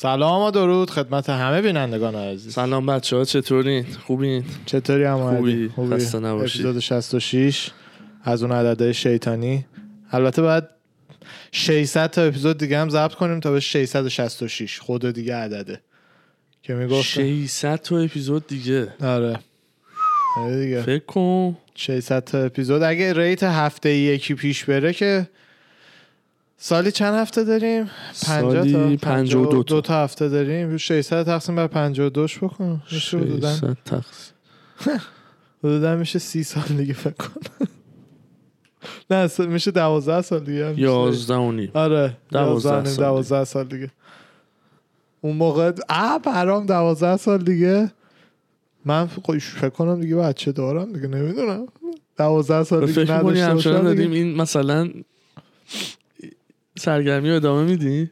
سلام و درود خدمت همه بینندگان عزیز. سلام بچه ها چطورین؟ خوبین؟ چطوری هم خوبی. خسته نباشی. اپیزود 66 از اون عدده شیطانی. البته باید 600 تا اپیزود دیگه هم ضبط کنیم تا به 666 خود دیگه عدده. که می‌گفت 600 تا اپیزود دیگه. آره. آره دیگه. فکر کن. 600 تا اپیزود. اگه ریت هفته یکی پیش بره که سالی چند هفته داریم؟ 50 تا سالی 52 دو تا. هفته داریم. 600 تقسیم بر 52 ش بکن. میشه حدوداً 600 تقسیم. حدودا میشه سی سال دیگه فکر کن. نه میشه دوازده سال دیگه هم میشه. 11 و نیم. آره دوازده دوازده سال دوازده سال دیگه. اون موقع اه برام دوازده سال دیگه. من ف- فکر کنم دیگه بچه دارم دیگه نمی‌دونم. دوازده سال دیگه فکر نداشته همچنان داریم دیگه. این مثلا سرگرمی رو ادامه میدی؟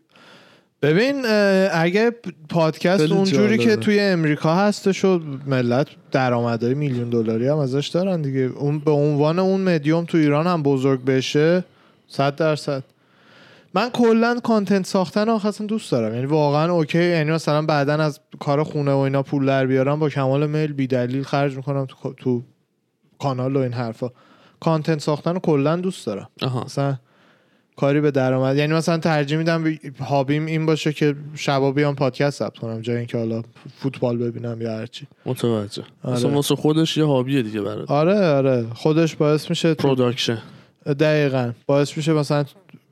ببین اگه پادکست اونجوری. که توی امریکا هستش و ملت درآمدهای میلیون دلاری هم ازش دارن دیگه. اون به عنوان اون مدیوم تو ایران هم بزرگ بشه صد درصد. من کلا content ساختن آخه اصلا دوست دارم. یعنی واقعا okay. یعنی مثلا بعدا از کار خونه و اینا پول در بیارم با کمال میل بی دلیل خرج می‌کنم تو, تو کانال و این حرفا. content ساختن رو کلا دوست دارم. آها. مثلا کاری به درآمد. یعنی مثلا ترجیح میدم hobby م این باشه که شبا بیام پادکست ثبت کنم جای اینکه حالا فوتبال ببینم یا هرچی. متوجه. آره. اصلا واسه خودش یه hobby ه دیگه برات. آره آره. خودش باعث میشه production. دقیقا. باعث میشه مثلا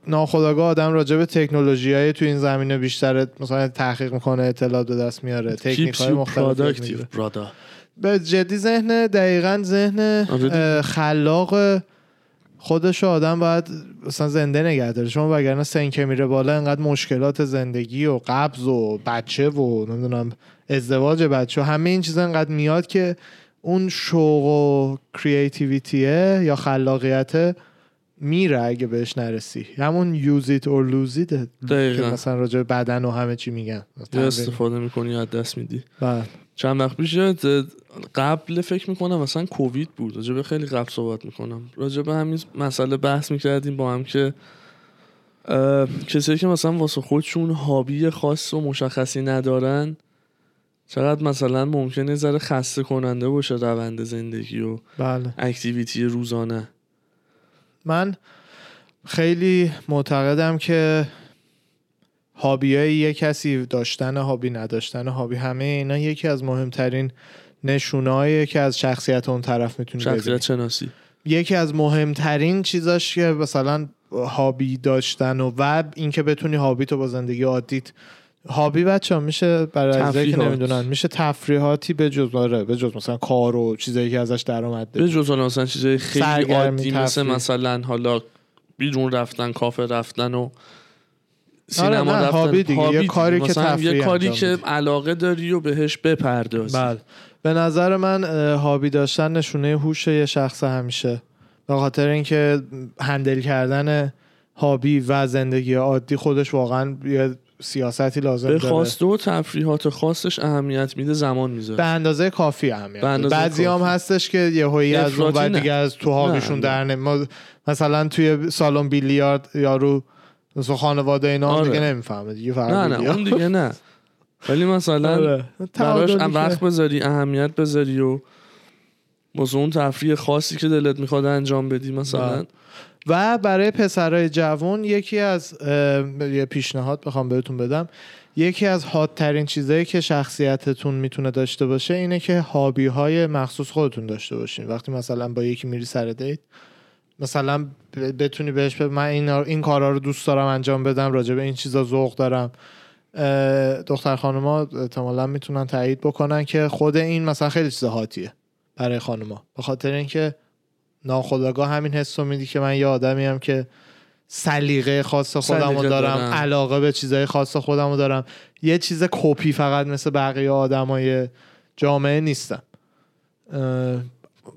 ناخداگاه آدم راجع به تکنولوژی های تو این زمینه بیشتر مثلا تحقیق می‌کنه اطلاعات به دست میاره تکنیک های مختلف به جدی ذهن دقیقا ذهن آره. خلاق خودش آدم باید مثلا زنده نگه داره. چون وگرنه سن که میره بالا انقدر مشکلات زندگی و قبض و بچه و نمی‌دونم ازدواج بچه و همه این چیزا انقدر میاد که اون شوق و کریتیویتیه یا خلاقیت میره اگه بهش نرسی. همون یوز ایت اور که مثلا راجع بدن و همه چی میگن. استفاده می‌کنی یا از دست میدی. بله. چند وقت پیش قبل فکر می‌کنم مثلا کووید بود. راجع به خیلی قبل صحبت می‌کنم. راجع به همین مسئله بحث می‌کردیم با هم که کسایی که مثلا واسه خودشون هابی خاص و مشخصی ندارن چقدر مثلا ممکنه ذره خسته کننده باشه روند زندگی و بله. اکتیویتی روزانه. من خیلی معتقدم که هابی های یه کسی داشتن هابی نداشتن هابی همه اینا یکی از مهمترین نشونه که از شخصیت اون طرف می‌تونی شخصیت ببینی شناسی یکی از مهمترین چیزاش که مثلا هابی داشتن و و اینکه بتونی هابی تو با زندگی عادیت هابی بچه میشه برای عزیزایی که. نمی‌دونن میشه تفریحاتی به جز آره به جز مثلا کار و چیزایی که ازش درآمد به جز مثلا چیزای خیلی عادی مثل. مثلا حالا بیرون رفتن کافه رفتن و سینما رفتن هابی دیگه. یه کاری که تفریح یه کاری که. علاقه داری و بهش بپردازی بله به نظر من هابی داشتن نشونه هوش یه شخص همیشه به خاطر اینکه هندل کردن هابی و زندگی عادی خودش واقعا یه سیاستی لازم به خواسته و تفریحات خاصش اهمیت میده زمان به می‌ذاره اندازه کافی اهمیت به اندازه بعضی هم. هستش که یه هایی از اون افراطی بعد. دیگه از تو هابیشون در ما مثلا توی سالن بیلیارد یارو مثلا خانواده اینا آره. دیگه نمی‌فهمه دیگه فقط نه نه. اون دیگه نه ولی مثلا آره. براش وقت بذاری اهمیت بذاری و واسه اون تفریح خاصی که دلت می‌خواد انجام بدی مثلا. و برای پسرای جوان یکی از یه پیشنهاد بخوام بهتون بدم یکی از هات ترین چیزایی که شخصیتتون می‌تونه داشته باشه اینه که هابی های مخصوص خودتون داشته باشین وقتی مثلا با یکی میری سر دیت مثلا بتونی بهش بگی من این, این کارا رو دوست دارم انجام بدم راجع به این چیزا ذوق دارم. دختر خانوما احتمالا می‌تونن تایید بکنن که خود این مثلا خیلی چیز هاتیه برای خانوما. به خاطر اینکه ناخداگاه همین حس رو میدی که من یه آدمی هم که سلیقه خاص خودم رو دارم دارم. علاقه به چیزهای خاص خودم رو دارم. یه چیز کپی فقط مثل بقیه آدمای جامعه نیستم.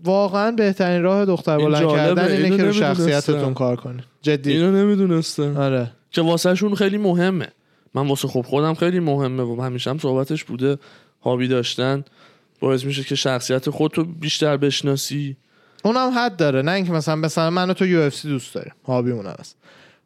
واقعا بهترین راه دختر بلند. کردن اینه اینو که رو. شخصیتتون کار کنی. جدی. اینو نمی‌دونستم. آره. که واسه شون خیلی مهمه. من واسه خب خودم خیلی مهمه و همیشه هم صحبتش بوده. هابی داشتن. باعث میشه که شخصیت خودتو بیشتر بشناسی. اونم حد داره. نه اینکه مثلا مثلا من و تو یو دوست داریم. هابی اون هست.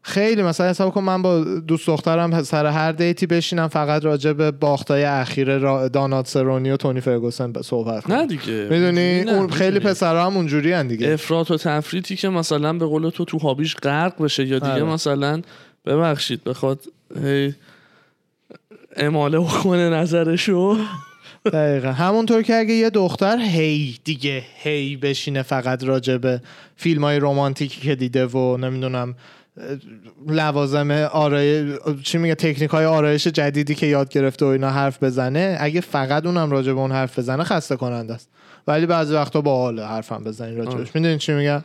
خیلی مثلا حساب کن من با دوست دخترم سر هر دیتی بشینم فقط راجع به باختای اخیر. دانات سرونی و تونی فرگوسن صحبت کنم نه دیگه می‌دونی اون خیلی. پسرها هم اونجوری دیگه افراط و تفریطی که مثلا به قول تو تو هابیش غرق بشه یا دیگه آره. مثلا ببخشید بخواد هی اماله بکنه نظرشو دقیقا همونطور که اگه یه دختر هی دیگه هی بشینه فقط راجع به فیلم های رومانتیکی که دیده و نمی‌دونم لوازم آرای چی میگه تکنیک های آرایش جدیدی که یاد گرفته و اینا حرف بزنه اگه فقط اونم راجع به اون حرف بزنه خسته کننده است. ولی بعضی وقتا با حال حرفم بزنین راجبش آره. می‌دونین چی میگم؟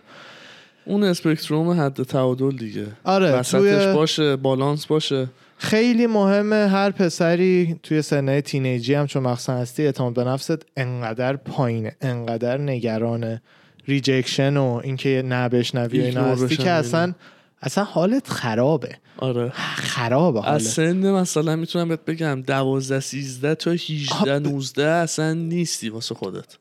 اون spectrum حد تعادل دیگه. آره وسطش توی باشه بالانس باشه. خیلی مهمه هر پسری توی سنه teenage ی هم چون مخصوصا هستی اعتماد به نفست انقدر پایینه انقدر نگران rejection و اینکه نه بشنوی اینا هستی که اصلا اصلا حالت خرابه. آره. خرابه از حالت. سن مثلا می‌تونم بهت بگم دوازده سیزده تا 18 19 اصلا نیستی واسه خودت.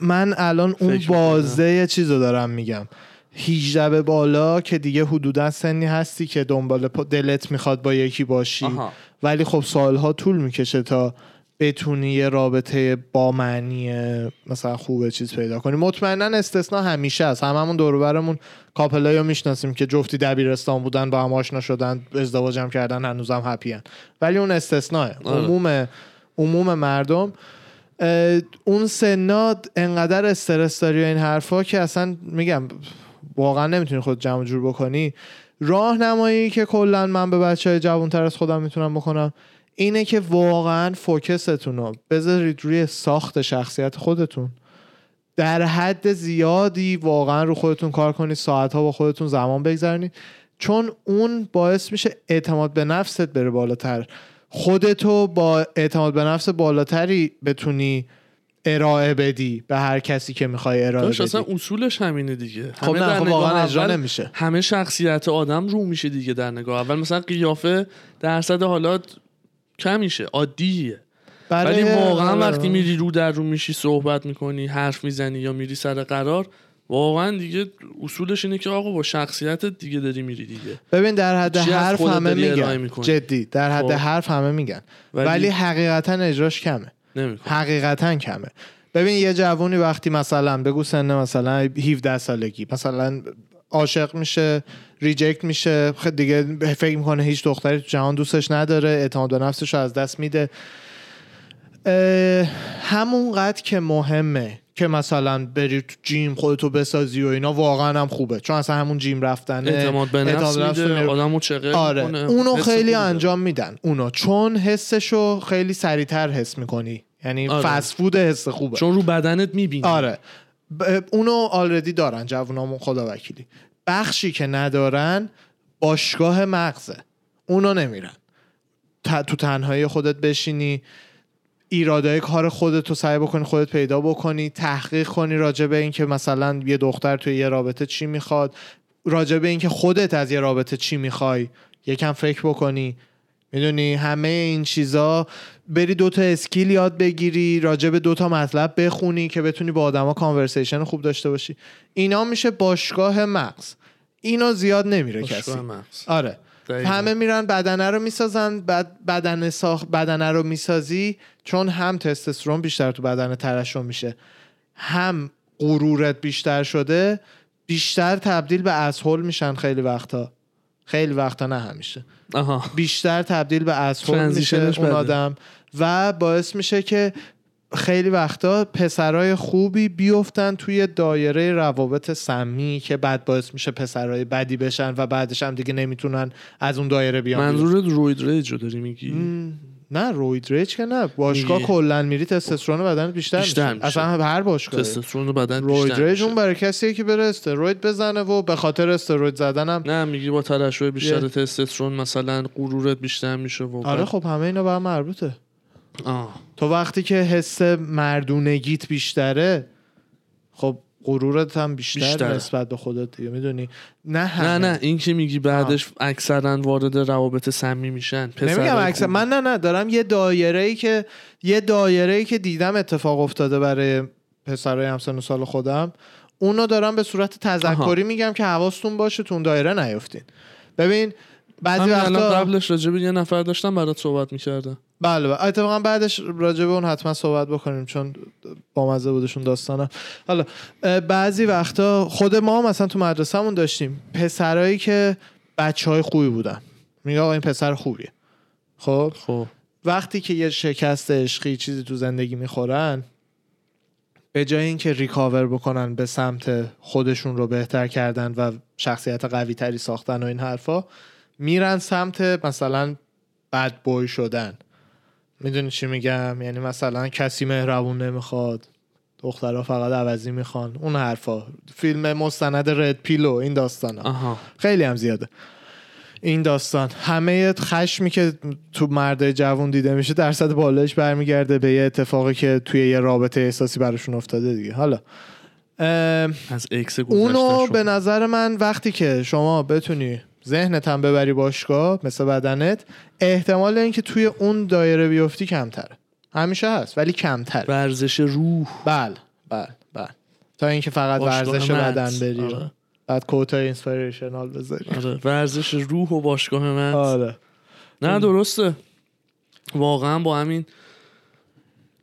من الان اون. بازه چیزو دارم میگم. 18 به بالا که دیگه حدودا سنی هستی که دنبال دلت می‌خواد با یکی باشی. آها. ولی خب سالها طول می‌کشه تا بتونی یه رابطه با معنی مثلا خوبه چیز پیدا کنی. مطمئنا استثنا همیشه هست هممون دور برمون کاپلایی رو می‌شناسیم که جفتی دبیرستان بودن با هم آشنا شدن ازدواج هم کردن هنوزم هپین ولی اون استثناه. آره. عموم عموم مردم اون سنات انقدر استرس داری و این حرفا که اصلا میگم واقعا نمی‌تونی خود جمع جور بکنی. راهنمایی که کلا من به بچه های جوانتر از خودم می‌تونم بکنم اینه که واقعا فوکستون رو بذارید روی ساخت شخصیت خودتون. در حد زیادی واقعا رو خودتون کار کنید ساعت ها با خودتون زمان بگذرونید. چون اون باعث میشه اعتماد به نفست بره بالاتر. خودتو با اعتماد به نفس بالاتری بتونی ارائه بدی به هر کسی که می‌خوای ارائه بدی. اصلا اصولش همینه دیگه. خب همه نه در خب واقعا اجرا نمیشه. همه شخصیت آدم رو میشه دیگه در نگاه اول. مثلا قیافه درصد حالات کمیشه عادیه. ولی واقعا آره. وقتی میری رو در رو میشی صحبت می‌کنی حرف می‌زنی یا میری سر قرار واقعا دیگه اصولش اینه که آقا با شخصیت دیگه داری میری دیگه. ببین در حد حرف همه میگن؟ جدی در حد خب. حرف همه میگن. ولی, ولی حقیقتا اجراش کمه. نمیکن حقیقتا کمه. ببین یه جوونی وقتی مثلا بگو سن مثلا 17 سالگی مثلا عاشق میشه ریجکت میشه. خب دیگه فکر می‌کنه هیچ دختری تو جهان دوستش نداره اعتماد به نفسش رو از دست میده. همونقدر که مهمه که مثلا بری تو جیم خودتو بسازی و اینا واقعا هم خوبه. چون اصلا همون جیم رفتن اعتماد به نفس نفس میده رو آدمو چقدر آره اونو خیلی. انجام میدن. اونو. چون حسشو خیلی سریعتر حس می‌کنی. یعنی آره. فسفود حس خوبه. چون رو بدنت می‌بینی. آره. اونو آلردی دارن جوونامون خدا وکیلی. بخشی که ندارن باشگاه مغزه. اونو نمیرن. ت- تو تنهایی خودت بشینی ایرادای کار خودت رو سعی بکنی خودت پیدا بکنی تحقیق کنی راجع به اینکه مثلا یه دختر توی یه رابطه چی می‌خواد راجع به اینکه خودت از یه رابطه چی می‌خوای یکم فکر بکنی. می‌دونی همه این چیزا بری دوتا اسکیل یاد بگیری راجع به دوتا مطلب بخونی که بتونی با آدما کانورسیشن خوب داشته باشی. اینا میشه باشگاه مغز. اینا زیاد نمیره کسی. مغز. آره. دقیقاً. همه میرن بدنه رو می‌سازن بعد بدن ساخ بدنه رو می‌سازی چون هم تستوسترون بیشتر تو بدن ترشح میشه. هم غرورت بیشتر شده بیشتر تبدیل به اسهول میشن خیلی وقتا. خیلی وقتا نه همیشه آها بیشتر تبدیل به اسهول میشه اون. آدم و باعث میشه که خیلی وقتا پسرای خوبی بیفتن توی دایره روابط سمی که بعد باعث میشه پسرای بدی بشن و بعدش هم دیگه نمی‌تونن از اون دایره بیان. منظورت روید ریج رو داری میگی نه روید ریج که نه باشگاه. کلا میری تستوسترون بدن بیشتر, بیشتر میشه. اصلا هر باشگاه تستوسترون بدن روید بیشتر ریج میشه. اون برای کسیه که بره استروید بزنه و به خاطر استروید زدن هم نه میگی با ترشح بیشتر یه- تستوسترون مثلا غرورت بیشتر میشه و آره خب همه اینا به هم مربوطه آه. تو وقتی که حس مردونگیت بیشتره خب غرورت هم بیشتر بیشتره. نسبت به خودت دیگه می‌دونی نه نه همه. نه این که میگی بعدش اکثرا وارد روابط سمی میشن نمیگم اکثر. من نه نه دارم یه دایره ای که یه دایره ای که دیدم اتفاق افتاده برای پسرای همسن و سال خودم اونو دارم به صورت تذکری میگم که حواستون باشه تو اون دایره نیفتین ببین بعضی وقتا قبلش راجع به یه نفر داشتم برات صحبت می‌کردم. بله بله. اتفاقا بعدش راجع به اون حتما صحبت بکنیم چون بامزه بودشون داستانه حالا بعضی وقتا خود ما مثلا تو مدرسهمون داشتیم پسرایی که بچه های خوبی بودن. میگه آقا این پسر خوبیه. خب؟ خب. وقتی که یه شکست عشقی چیزی تو زندگی می‌خورن به جای اینکه ریکاور بکنن به سمت خودشون رو بهتر کردن و شخصیت قوی تری ساختن و این حرفا میرن سمت مثلا بد بوی شدن. می‌دونی چی میگم؟ یعنی مثلا کسی مهربون نمی‌خواد دخترها فقط عوضی می‌خوان اون حرفا. فیلم مستند رد پیلو این داستانا آها. خیلی هم زیاده. این داستان. همه خشمی که تو مرد جوون دیده میشه درصد بالایش برمیگرده به یه اتفاقی که توی یه رابطه احساسی براشون افتاده دیگه. حالا از اکس اونو به نظر من وقتی که شما بتونی ذهنت هم ببری باشگاه مثل بدنت احتمال اینکه توی اون دایره بیفتی کمتره. همیشه هست ولی کمتره. ورزش روح. بله. بله بله. تا اینکه فقط ورزش. بدن بری. آره. بعد کوتای اینسپیریشنال بذاری. آره. ورزش روح و باشگاه من آره. نه درسته. واقعا با همین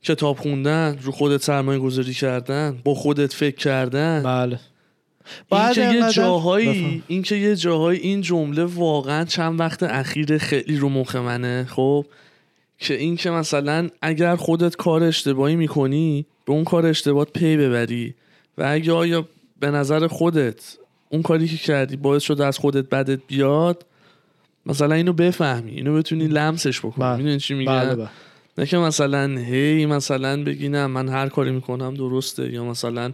کتاب خوندن رو خودت سرمایه گذاری کردن با خودت فکر کردن. بله. این که یه جاهایی. این که یه جاهایی این جمله واقعا چند وقت اخیر خیلی رو مخ منه خب که این که مثلا اگر خودت کار اشتباهی می‌کنی به اون کار اشتباهات پی ببری و اگه آیا به نظر خودت اون کاری که کردی باعث شده از خودت بدت بیاد مثلا اینو بفهمی اینو بتونی لمسش بکنی بله. می‌دونی چی میگم بله بله. نه که مثلا هی مثلا بگی نه من هر کاری می‌کنم درسته یا مثلا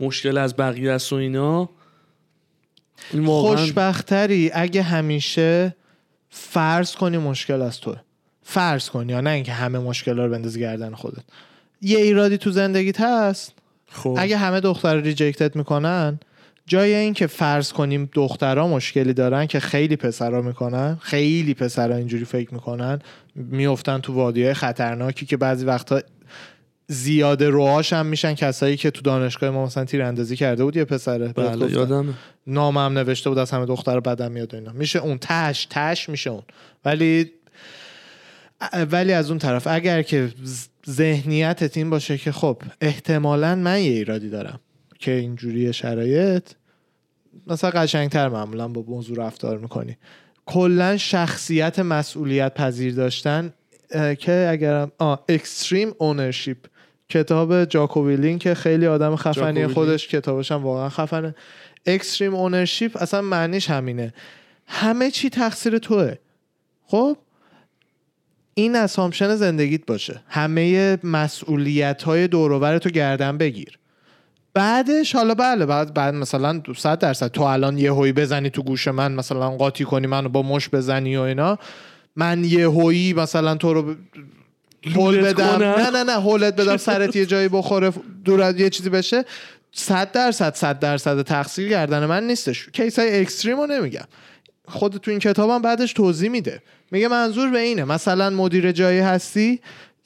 مشکل از بقیه است و اینا. این واقعا خوشبختری اگه همیشه فرض کنی مشکل از توه. فرض کنی یا نه اینکه همه مشکل رو بندازی گردن خودت. یه ایرادی تو زندگیت هست؟ خب. اگه همه دختر ریجکتت می‌کنن جای اینکه فرض کنیم دخترها مشکلی دارن که خیلی پسرا می‌کنن خیلی پسرا اینجوری فکر می‌کنن میفتن تو وادیای خطرناکی که بعضی وقتا زیاده روهاش هم میشن کسایی که تو دانشگاه ما مثلا تیراندازی کرده بود یه پسره. بله گفتم. یادمه. نامم نوشته بود از همه دختر بدم میاد اینا. میشه اون تش تش میشه اون. ولی ولی از اون طرف اگر که ذهنیتت این باشه که خب احتمالا من یه ایرادی دارم که اینجوری شرایط مثلا قشنگتر معمولا با موضوع رفتار می‌کنی. کلا شخصیت مسئولیت پذیر داشتن که اگرم آه اکستریم اونرشیپ کتاب جاکوبیلین که خیلی آدم خفنی. خودش کتابش هم واقعا خفنه. اکستریم اونرشیپ اصلا معنیش همینه. همه چی تقصیر توه. خب؟ این اسامشن زندگیت باشه. همه مسئولیت های دوروبر تو گردن بگیر. بعدش حالا بله بعد بعد مثلا 100 درصد. تو الان یه هوی بزنی تو گوش من مثلا قاطی کنی منو با مش بزنی و اینا. من یه هویی مثلا تو رو هول بدم. نه نه نه هولت بدم سرت یه جایی بخوره دور از یه چیزی بشه. صد درصد صد درصد تقصیر گردن من نیستش. کیس های اکستریم رو نمیگم. خود تو این کتابم بعدش توضیح میده. میگه منظور به اینه. مثلا مدیر جایی هستی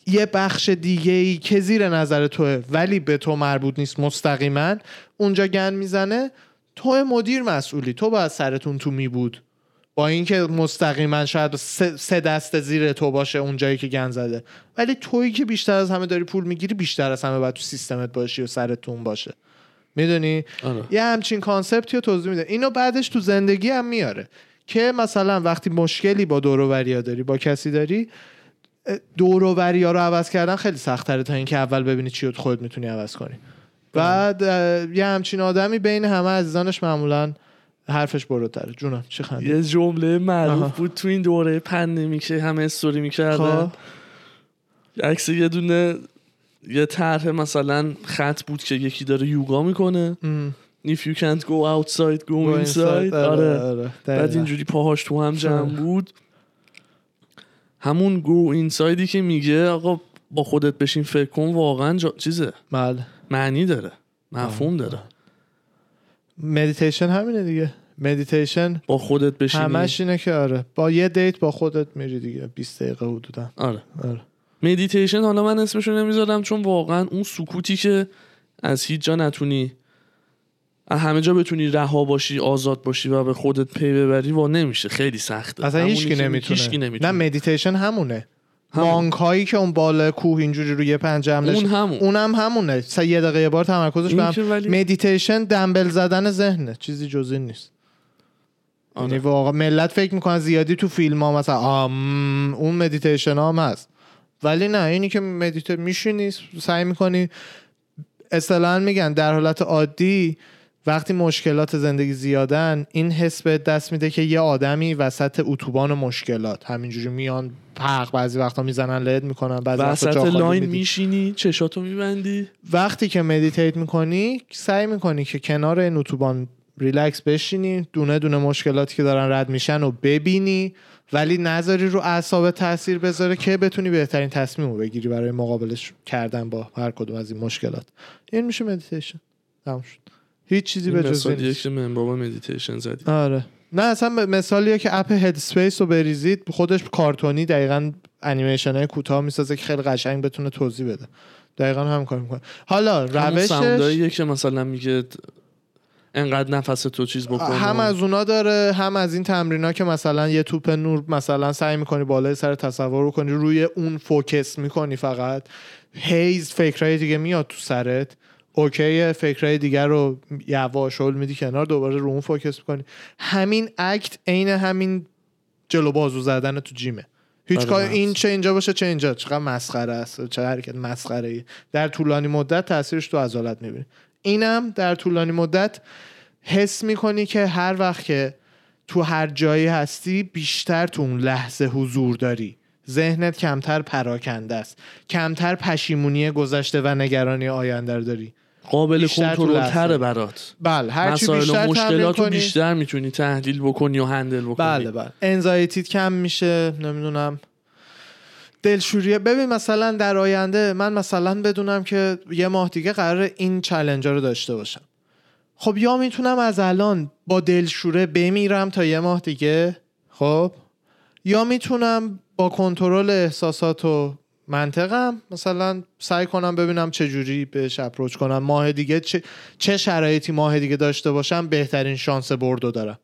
یه بخش دیگه ای که زیر نظر توه ولی به تو مربوط نیست مستقیما اونجا گن می‌زنه. تو مدیر مسئولی. تو باید سرتون تو می بود با اینکه مستقیما شاید سه دست زیر تو باشه اون جایی که گن زده. ولی تویی که بیشتر از همه داری پول می‌گیری بیشتر از همه باید تو سیستمت باشی و سرتون باشه. می‌دونی؟ آره. یه همچین کانسپتی رو توضیح میده. اینو بعدش تو زندگی هم میاره. که مثلا وقتی مشکلی با دوروبریا داری با کسی داری دوروبریا رو عوض کردن خیلی سختره تا اینکه اول ببینی چی خودت می‌تونی عوض کنی. بعد یه همچین آدمی بین همه عزیزانش معمولا حرفش بروتره جونم چی خندی؟ یه جمله. معروف بود تو این دوره پندمی که همه استوری می‌کردن خب. عکس یه دونه یه طرح مثلا خط بود که یکی داره یوگا می‌کنه. ام. If you can't go outside go, Go inside. inside. آره آره. بعد دقیقاً. اینجوری پاهاش تو هم جمع فهم. بود. همون گو اینسایدی که میگه آقا با خودت بشین فکر کن واقعا جا... چیزه؟ بله. معنی داره. مفهوم داره. مدیتیشن همینه دیگه. مدیتیشن با خودت بشینی. همش اینه که آره. با یه date با خودت میری دیگه. 20 دقیقه حدودا. آره. آره. مدیتیشن حالا من اسمشو نمی‌ذارم چون واقعا اون سکوتی که از هیچ جا نتونی از همه جا بتونی رها باشی آزاد باشی و به خودت پی ببری و نمیشه. خیلی سخته. اصلا هیچکی نمی‌تونه. نمی‌تونه. نه مدیتیشن همونه. همون. monk هایی که اون بالا کوه اینجوری روی پنجه هم اون همون. اونم همونه. س- یه دقیقه بار تمرکزش به هم ولی- مدیتیشن دنبل زدن ذهنه. چیزی جز این نیست. یعنی واقعا ملت فکر می‌کنن زیادی تو فیلم ها مثلا آم اون مدیتیشن هم هست. ولی نه اینی که meditate میشینی سعی می‌کنی. اصطلاحا میگن در حالت عادی وقتی مشکلات زندگی زیادن این حس بهت دست میده که یه آدمی وسط اتوبان مشکلات همینجوری میان پرق بعضی وقتا می‌زنن له می‌کنن بعضی وسط لاین میدی. میشینی چشاتو میبندی. وقتی که meditate می‌کنی سعی می‌کنی که کنار این اتوبان ریلکس بشینی دونه دونه مشکلاتی که دارن رد میشن و ببینی ولی نذاری رو اعصاب تاثیر بذاره که بتونی بهترین تصمیم رو بگیری برای مقابلش کردن با هر کدوم از این مشکلات. این میشه مدیتیشن تموم شد. هیچ چیزی به جز این بابا مدیتیشن زدی. آره. نه اصلا مثالیه که app Headspace رو بریزید خودش کارتونی دقیقا انیمیشن های کوتاه می‌سازه که خیلی قشنگ بتونه توضیح بده. دقیقا هم کار می‌کنه. حالا روشش که مثلا میگه انقدر نفس تو چیز بکن هم از اونا داره هم از این تمرینا که مثلا یه توپ نور مثلا سعی می‌کنی بالای سر تصور رو کنی روی اون focus می‌کنی فقط. هی فکرهای دیگه میاد تو سرت. okay فکرهای دیگر رو یواش میدی کنار دوباره رو اون focus می‌کنی. همین act عین همین جلو بازو زدن تو gym ه. هیچ بله، کار بله. این چه اینجا باشه چه اینجا. چقدر مسخره است چه حرکت مسخره ای در طولانی مدت تاثیرش تو عضلات می‌بینی. اینم در طولانی مدت حس می‌کنی که هر وقت که تو هر جایی هستی بیشتر تو اون لحظه حضور داری. ذهنت کمتر پراکنده است. کمتر پشیمونی گذشته و نگرانی آینده رو داری. قابل بیشتر تو کنترل لحظه. تره برات. بله هر چی بیشتر مشکلات رو بیشتر می‌تونی تحلیل بکنی و هندل بکنی. بله بله. انزایتیت کم میشه نمی‌دونم. دلشوریه. ببین مثلا در آینده من مثلا بدونم که یه ماه دیگه قرار این چلنج رو داشته باشم. خب یا می‌تونم از الان با دلشوره بمیرم تا یه ماه دیگه خب؟ یا می‌تونم با کنترل احساسات و منطقم مثلا سعی کنم ببینم چه جوری بهش اپروچ کنم. ماه دیگه چه, چه شرایطی ماه دیگه داشته باشم بهترین شانس بردو دارم.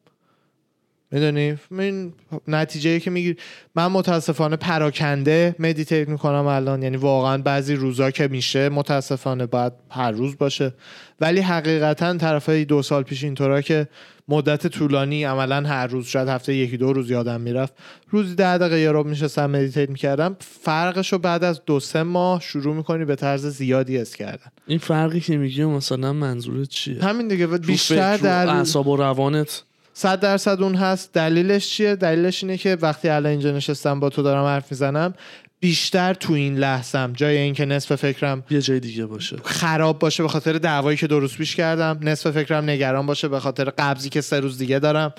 می‌دونی؟ این نتیجه ای که میگیر من متاسفانه پراکنده meditate می‌کنم الان. یعنی واقعا بعضی روزا که میشه متاسفانه باید هر روز باشه. ولی حقیقتا طرفای دو سال پیش اینطورا که مدت طولانی عملا هر روز شاید هفته یکی دو روز یادم می‌رفت. روزی ده دقیقه یه ربع میشستم meditate می‌کردم. فرقش رو بعد از دو سه ماه شروع می‌کنی به طرز زیادی حس کردن. این فرقی که میگی مثلا منظورت چیه؟ همین دیگه بیشتر در اعصاب و روانت. صد درصد اون هست. دلیلش چیه؟ دلیلش اینه که وقتی الان اینجا نشستم با تو دارم حرف می‌زنم بیشتر تو این لحظم جای اینکه نصف فکرم یه جای دیگه باشه. خراب باشه به خاطر دعوایی که درست پیش کردم نصف فکرم نگران باشه به خاطر قبضی که سه روز دیگه دارم.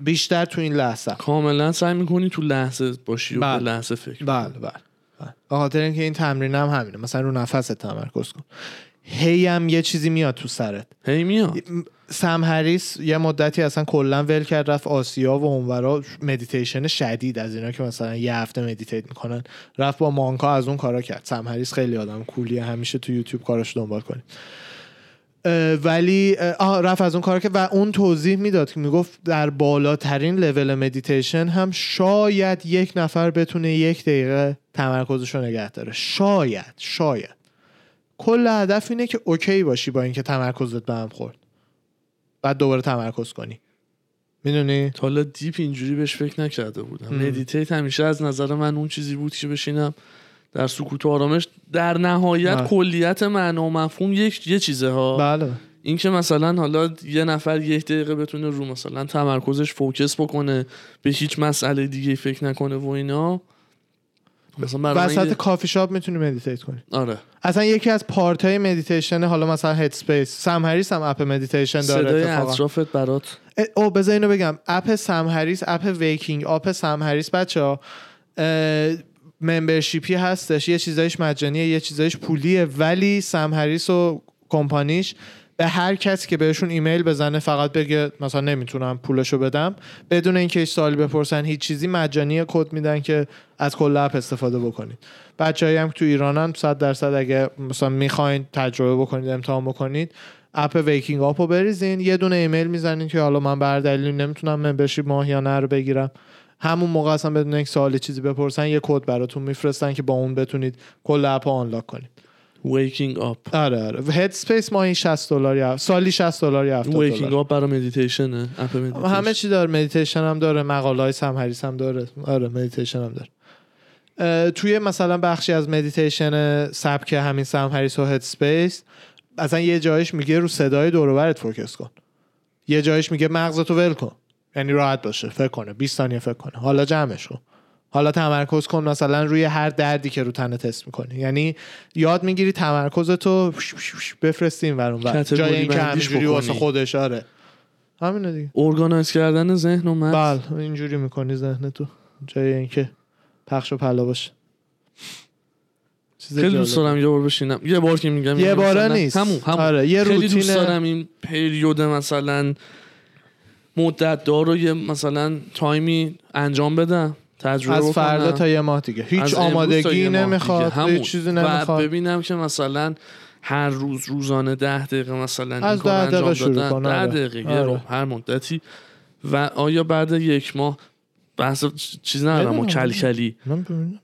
بیشتر تو این لحظه کاملا سعی می‌کنی تو لحظه باشی و. به لحظه فکر. بله بله بله. به خاطر اینکه این تمرین هم همینه. مثلا رو نفست تمرکز کن. هی هم یه چیزی میاد تو سرت. هی میاد. سم هریس یه مدتی اصلا کلا ول کرد رفت آسیا و اونورا. مدیتیشن شدید از اینا که مثلا یه هفته meditate می‌کنن. رفت با monk ا از اون کارا کرد. سم هریس خیلی آدم cool یه. همیشه تو یوتیوب کاراش دنبال کنید ولی آه رفت از اون کار که و اون توضیح می‌داد که می‌گفت در بالاترین لول مدیتیشن هم شاید یک نفر بتونه یک دقیقه تمرکزش رو نگه داره. شاید شاید. کل هدف اینه که okay باشی با اینکه تمرکزت به هم خورد. بعد دوباره تمرکز کنی. می‌دونی؟ تا حالا deep اینجوری بهش فکر نکرده بودم. meditate همیشه از نظر من اون چیزی بود که بشینم در سکوت و آرامش در نهایت بله. کلیت معنا و مفهوم یک یه چیزه ها. بله. این که مثلا حالا یه نفر یک دقیقه بتونه رو مثلا تمرکزش focus بکنه به هیچ مسئله دیگه فکر نکنه و اینا مثلا برای من وسط کافی شاپ می‌تونی meditate کنی. آره. اصلا یکی از part های مدیتیشن حالا مثلا Headspace سم هریس هم app meditation داره صدای اطرافت برات او بذار اینو بگم. app سم هریس app Waking Up سم هریس بچه ها membership ی هستش. یه چیزایش مجانیه یه چیزایش پولیه ولی سم هریس و کمپانیش به هر کسی که بهشون ایمیل بزنه فقط بگه مثلا نمی‌تونم پولشو بدم. بدون اینکه هیچ سوالی بپرسن هیچ چیزی مجانی کد میدن که از کل app استفاده بکنید. بچه‌ای هم که تو ایرانن 100 درصد اگه مثلا می‌خواین تجربه بکنید امتحان بکنید app Waking Up رو بریزین. یه دونه ایمیل می‌زنین که حالا من به هر دلیل نمی‌تونم membership ماهیانه رو بگیرم. همون موقع اصلا بدون یک سوال چیزی بپرسن یه کد براتون میفرستن که با اون بتونید کل app unlock کنید. Waking Up آره آره. Headspace ماهی 60 دلار یا سالی 60 دلار یا 70 Waking دلار. Up برای meditation ه app meditation همه چی داره. مدیتیشن هم داره مقاله های سم هریس هم داره. آره مدیتیشن هم داره. توی مثلا بخشی از مدیتیشن سبک همین سم هریس و Headspace اصلا یه جایش میگه رو صدای دور و برت focus کن. یه جایش میگه مغزتو ول کن. یعنی راحت باشه. فکر کنه. 20 ثانیه فکر کنه. حالا جمعش کن. حالا تمرکز کن مثلا روی هر دردی که رو تنت تست می‌کنی یعنی یاد می‌گیری تمرکزتو بفرستی این ور اون. category جای اینکه همینجوری واسه. خودش آره همینه دیگه organize کردن ذهن و مغز بله اینجوری می‌کنی ذهن تو جای اینکه پخش و پلا باشه خیلی دوست. دارم یه بار بشینم یه بار که میگم یه باره مثلا نیست. همون همون آره، یه خیلی دوست. دارم این پریود مثلا مدت دار رو یه مثلا تایمی انجام بدم تجربه از. فردا تا یه ماه دیگه هیچ آمادگی نمی‌خواد. هیچ چیزی و نمی‌خواد ببینم که مثلا هر روز روزانه ده دقیقه مثلا این از ده دقیقه انجام شروع ده آره. دقیقه آره. رو هر مدتی و آیا بعد یک ماه بحث چیز ندارم و. کلکلی.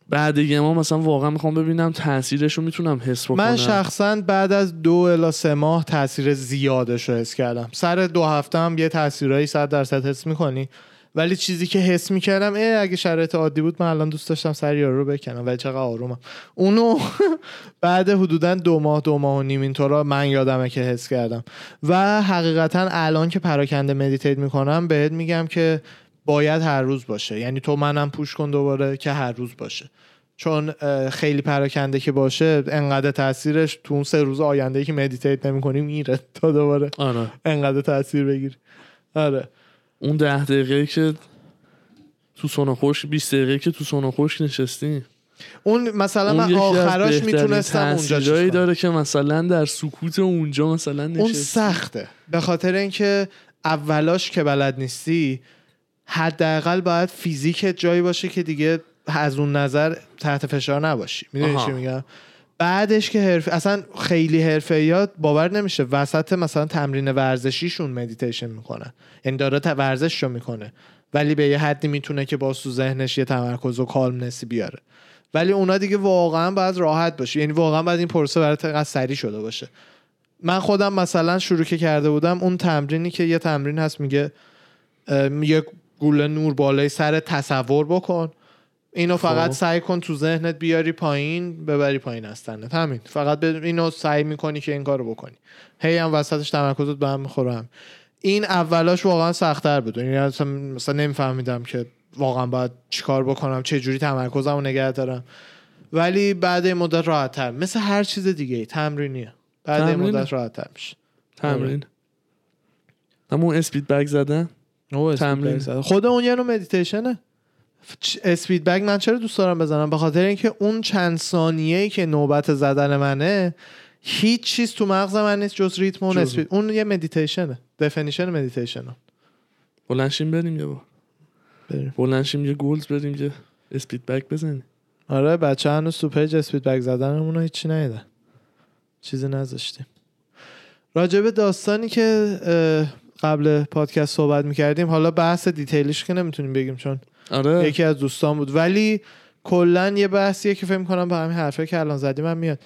بعد یه ماه مثلا واقعا می‌خوام ببینم تاثیرش رو می‌تونم حس بکنم من شخصا بعد از دو الا سه ماه تاثیر زیادش رو حس کردم سر دو هفته هم یه تاثیرایی صد درصد حس می‌کنی ولی چیزی که حس می‌کردم اه اگه شرایط عادی بود من الان دوست داشتم سر یارو رو بکنم ولی چقدر آرومم. اونو بعد حدودا دو ماه دو ماه و نیم اینطورا من یادمه که حس کردم. و حقیقتا الان که پراکنده مدیتیت می‌کنم بهت میگم که باید هر روز باشه. یعنی تو منم پوش کن دوباره که هر روز باشه. چون خیلی پراکنده که باشه انقدر تاثیرش تو اون سه روز آینده که مدیتیت نمی‌کنی میره تا دوباره آره. انقدر تاثیر بگیری. آره. اون ده دقیقه که تو سونا خشک 20 دقیقه که تو سونا خشک نشستیم اون مثلا اون من آخراش می‌تونستم اونجا کنم. داره که مثلا در سکوت اونجا مثلا اون نشستی. سخته. به خاطر اینکه اولاش که بلد نیستی حداقل باید فیزیک جایی باشه که دیگه از اون نظر تحت فشار نباشی. می‌دونی. چی میگم؟ بعدش که حرف اصلا خیلی حرفه باور نمیشه. وسط مثلا تمرین ورزشیشون مدیتیشن می‌کنن یعنی داره ت- ورزششو می‌کنه. ولی به یه حدی می‌تونه که با تو ذهنش یه تمرکز و calmness ی بیاره. ولی اونا دیگه واقعا باید راحت باشه. یعنی واقعا باید این پروسه برات انقدر سریع شده باشه. من خودم مثلا شروع که کرده بودم اون تمرینی که یه تمرین هست میگه یه گوله نور بالای سر تصور بکن. اینو فقط خب. سعی کن تو ذهنت بیاری پایین ببری پایین از تنت. همین. فقط به اینو سعی می‌کنی که این کارو بکنی. هی هم وسطش تمرکزت به هم می‌خوره هم. این اولاش واقعا سختتر بود. یعنی اصلا مثلا نمیفهمیدم که واقعا باید چیکار بکنم چه جوری تمرکزمو نگه دارم. ولی بعد این مدت راحت تر مثل هر چیز دیگه تمرینیه بعد این تمرینه. مدت راحت تر میشه. تمرین. اما اون speed bag زدن تمرین تمرین. خود اون یه نوع meditation ه. speed bag من چرا دوست دارم بزنم؟ به خاطر اینکه اون چند ثانیه‌ای که نوبت زدن منه هیچ چیز تو مغز من نیست جز ریتم و speed. اون یه meditation ه definition meditation ه بلند شیم بریم یه بار. بریم. بلند شیم یه gloves بریم یه speed bag بزنیم. آره بچه هنوز تو page speed bag زدنمون رو هیچی نیدن چیزی نذاشتیم. راجب داستانی که قبل پادکست صحبت می‌کردیم حالا بحث detail ش که نمی‌تونیم بگیم چون آره. یکی از دوستان بود. ولی کلا یه بحثیه که فکر کنم با همین حرفه که الان زدیم هم میاد.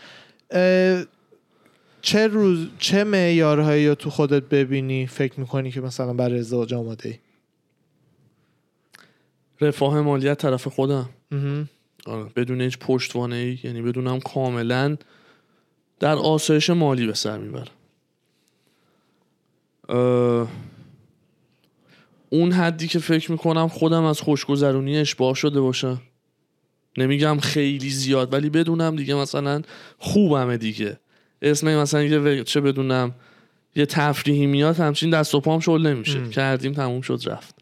چه روز چه معیارهایی رو تو خودت ببینی فکر می‌کنی که مثلا برای ازدواج آماده ای رفاه مالی از طرف خودم. آره بدون هیچ پشتوانه ای یعنی بدونم کاملا در آسایش مالی به سر می‌برم. اون حدی که فکر می‌کنم خودم از خوشگذرونی اشباه شده باشم نمیگم خیلی زیاد ولی بدونم دیگه مثلا خوبمه دیگه. اسم مثلا یه چه بدونم یه تفریحی میاد همچین دست و پام شل نمیشه. کردیم تموم شد رفت.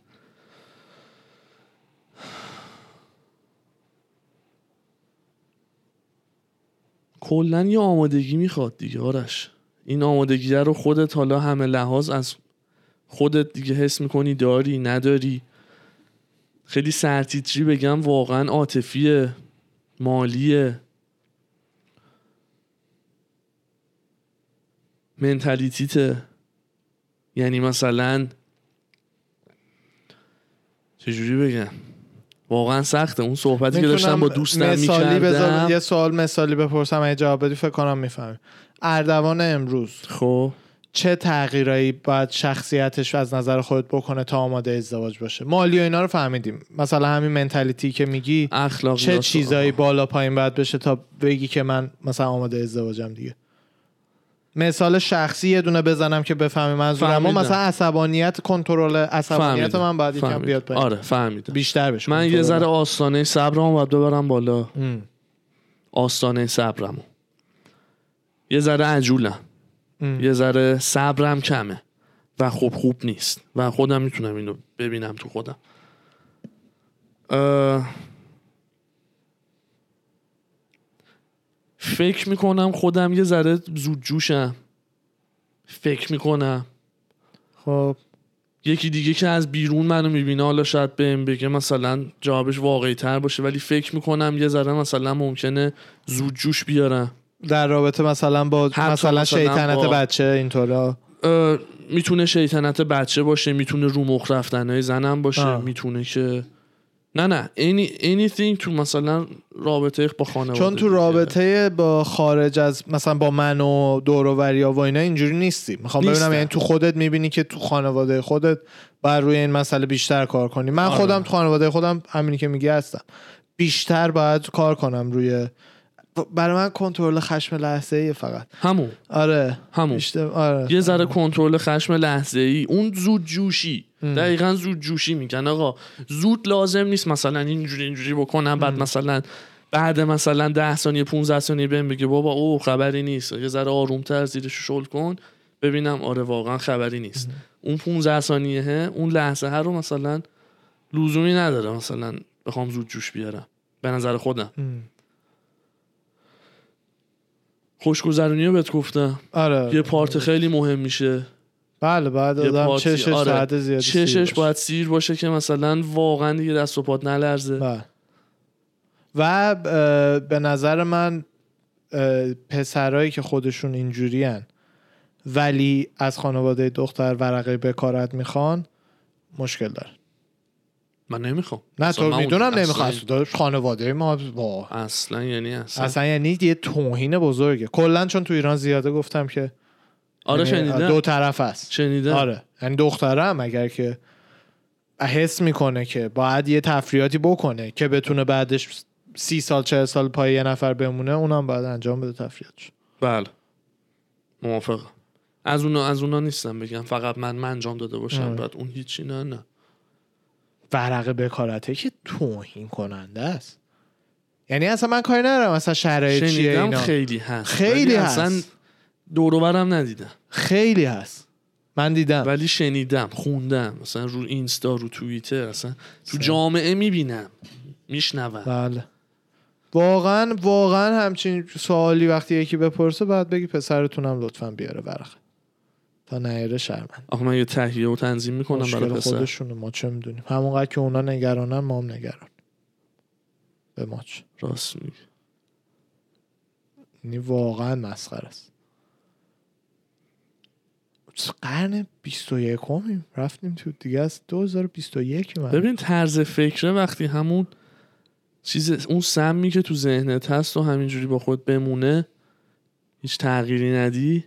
کلا یه آمادگی می‌خواد دیگه آرش. این آمادگی رو خودت حالا همه لحاظ از خودت دیگه حس می‌کنی داری نداری. خیلی سرتیتری بگم واقعا عاطفیه مالیه. منتالیتیته. یعنی مثلا چجوری بگم؟ واقعا سخته. اون صحبتی که داشتم با دوستم مثالی یه سوال مثالی بپرسم اگه جواب بدی فکر کنم می‌فهمی اردوان امروز. خب. چه تغییرایی باید شخصیتش از نظر خودت بکنه تا آماده ازدواج باشه؟ مالی و اینا رو فهمیدیم. مثلا همین منتالیتی که میگی اخلاقیات چه چیزایی بالا پایین باید بشه تا بگی که من مثلا آماده ازدواجم دیگه. مثال شخصی یه دونه بزنم که بفهمی منظورم. اما. مثلا عصبانیت کنترل عصبانیت فهمیدم. من باید یکم. بیاد پایین. آره فهمیدم. بیشتر بشه. من یه. ذره آستانه صبرمو باید ببرم بالا. ام. آستانه صبرمو. یه ذره عجولم. ام. یه ذره صبرم کمه و خب خوب نیست و خودم می‌تونم اینو ببینم تو خودم. اه، فکر می‌کنم خودم یه ذره زود جوشم. فکر می‌کنم. خب. یکی دیگه که از بیرون منو می‌بینه حالا شاید بهم بگه مثلا جوابش واقعی تر باشه ولی فکر می‌کنم یه ذره مثلا ممکنه زود جوش بیارم. در رابطه مثلا با مثلا مثلا شیطنت با- بچه اینطورا می‌تونه شیطنت بچه باشه می‌تونه رو مخ رفتنهای زنم باشه آه. می‌تونه که نه نه any, anything تو مثلا رابطه با خانواده چون تو دیگه. رابطه با خارج از مثلا با من و دور و بریا و اینا اینجوری نیستی می‌خوام ببینم. یعنی تو خودت می‌بینی که تو خانواده خودت بر روی این مسئله بیشتر کار کنی من آره. خودم تو خانواده خودم همینی که میگی هستم بیشتر باید کار کنم روی برای من کنترل خشم لحظه ای فقط. همون. آره. همون. آره. یه ذره کنترل خشم لحظه ای اون زود جوشی. دقیقا زود جوشی میگن آقا زود لازم نیست مثلا اینجوری اینجوری بکنم بعد مثلا بعد مثلا 10 ثانیه 15 ثانیه بهم بگه بابا او خبری نیست. یه ذره آرومتر زیرش شل کن ببینم آره واقعا خبری نیست. اون 15 ثانیه اون لحظه ها رو مثلا لزومی نداره مثلا بخوام زود جوش بیارم. به نظر خودم. ام. خوشگذرونی رو بهت گفتم آره یه پارت خیلی مهم میشه بله بعد آدم چشش آره. حد زیادی سیر چشش باشه. باید سیر باشه که مثلا واقعا دیگه دست و پات نلرزه بله. و به نظر من پسرایی که خودشون اینجوری ولی از خانواده دختر ورقه بکارت می‌خوان مشکل داره من نمی‌خوام. نه اصلا تو می‌دونم اصلا- نمی‌خواد داداش خانواده ما با اصلا یعنی اصلا, اصلا یعنی یه توهین بزرگه. کلا چون تو ایران زیاده گفتم که آره یعنی شنیدم. دو طرف هست شنیدم. آره. یعنی دختره هم اگر که حس می‌کنه که باید یه تفریاتی بکنه که بتونه بعدش سی سال چه سال پای یه نفر بمونه اونم باید انجام بده تفریاتش بله. موافقم. از اونا از اونا نیستم بگم. فقط من من انجام داده باشم. آره. بعد اون هیچی نه نه. ورقه بکارته که توهین کننده است. یعنی اصلا من کاری ندارم اصلا شرایط چیه اینا. خیلی هست. خیلی هست. اصلا دور و برم ندیدم. خیلی هست. من دیدم. ولی شنیدم خوندم. مثلا رو اینستا رو توییتر اصلا تو جامعه می‌بینم. میشنوم. بله. واقعا واقعا همچین سوالی وقتی یکی بپرسه باید بگی پسرتونم لطفا بیاره ورقه. تا نیاره شرمن آخه من یه تهیه و تنظیم می‌کنم برای پسر. خودشونه ما چه می‌دونیم؟ همونقدر که اونا نگرانن ما هم نگران. به ما چه؟ راست میگی. یعنی واقعا مسخره است. قرن 21 همیم رفتیم تو دیگه از 2021 من. ببین طرز فکره وقتی همون چیز اون سمی که تو ذهنت هست و همینجوری با خود بمونه هیچ تغییری ندی.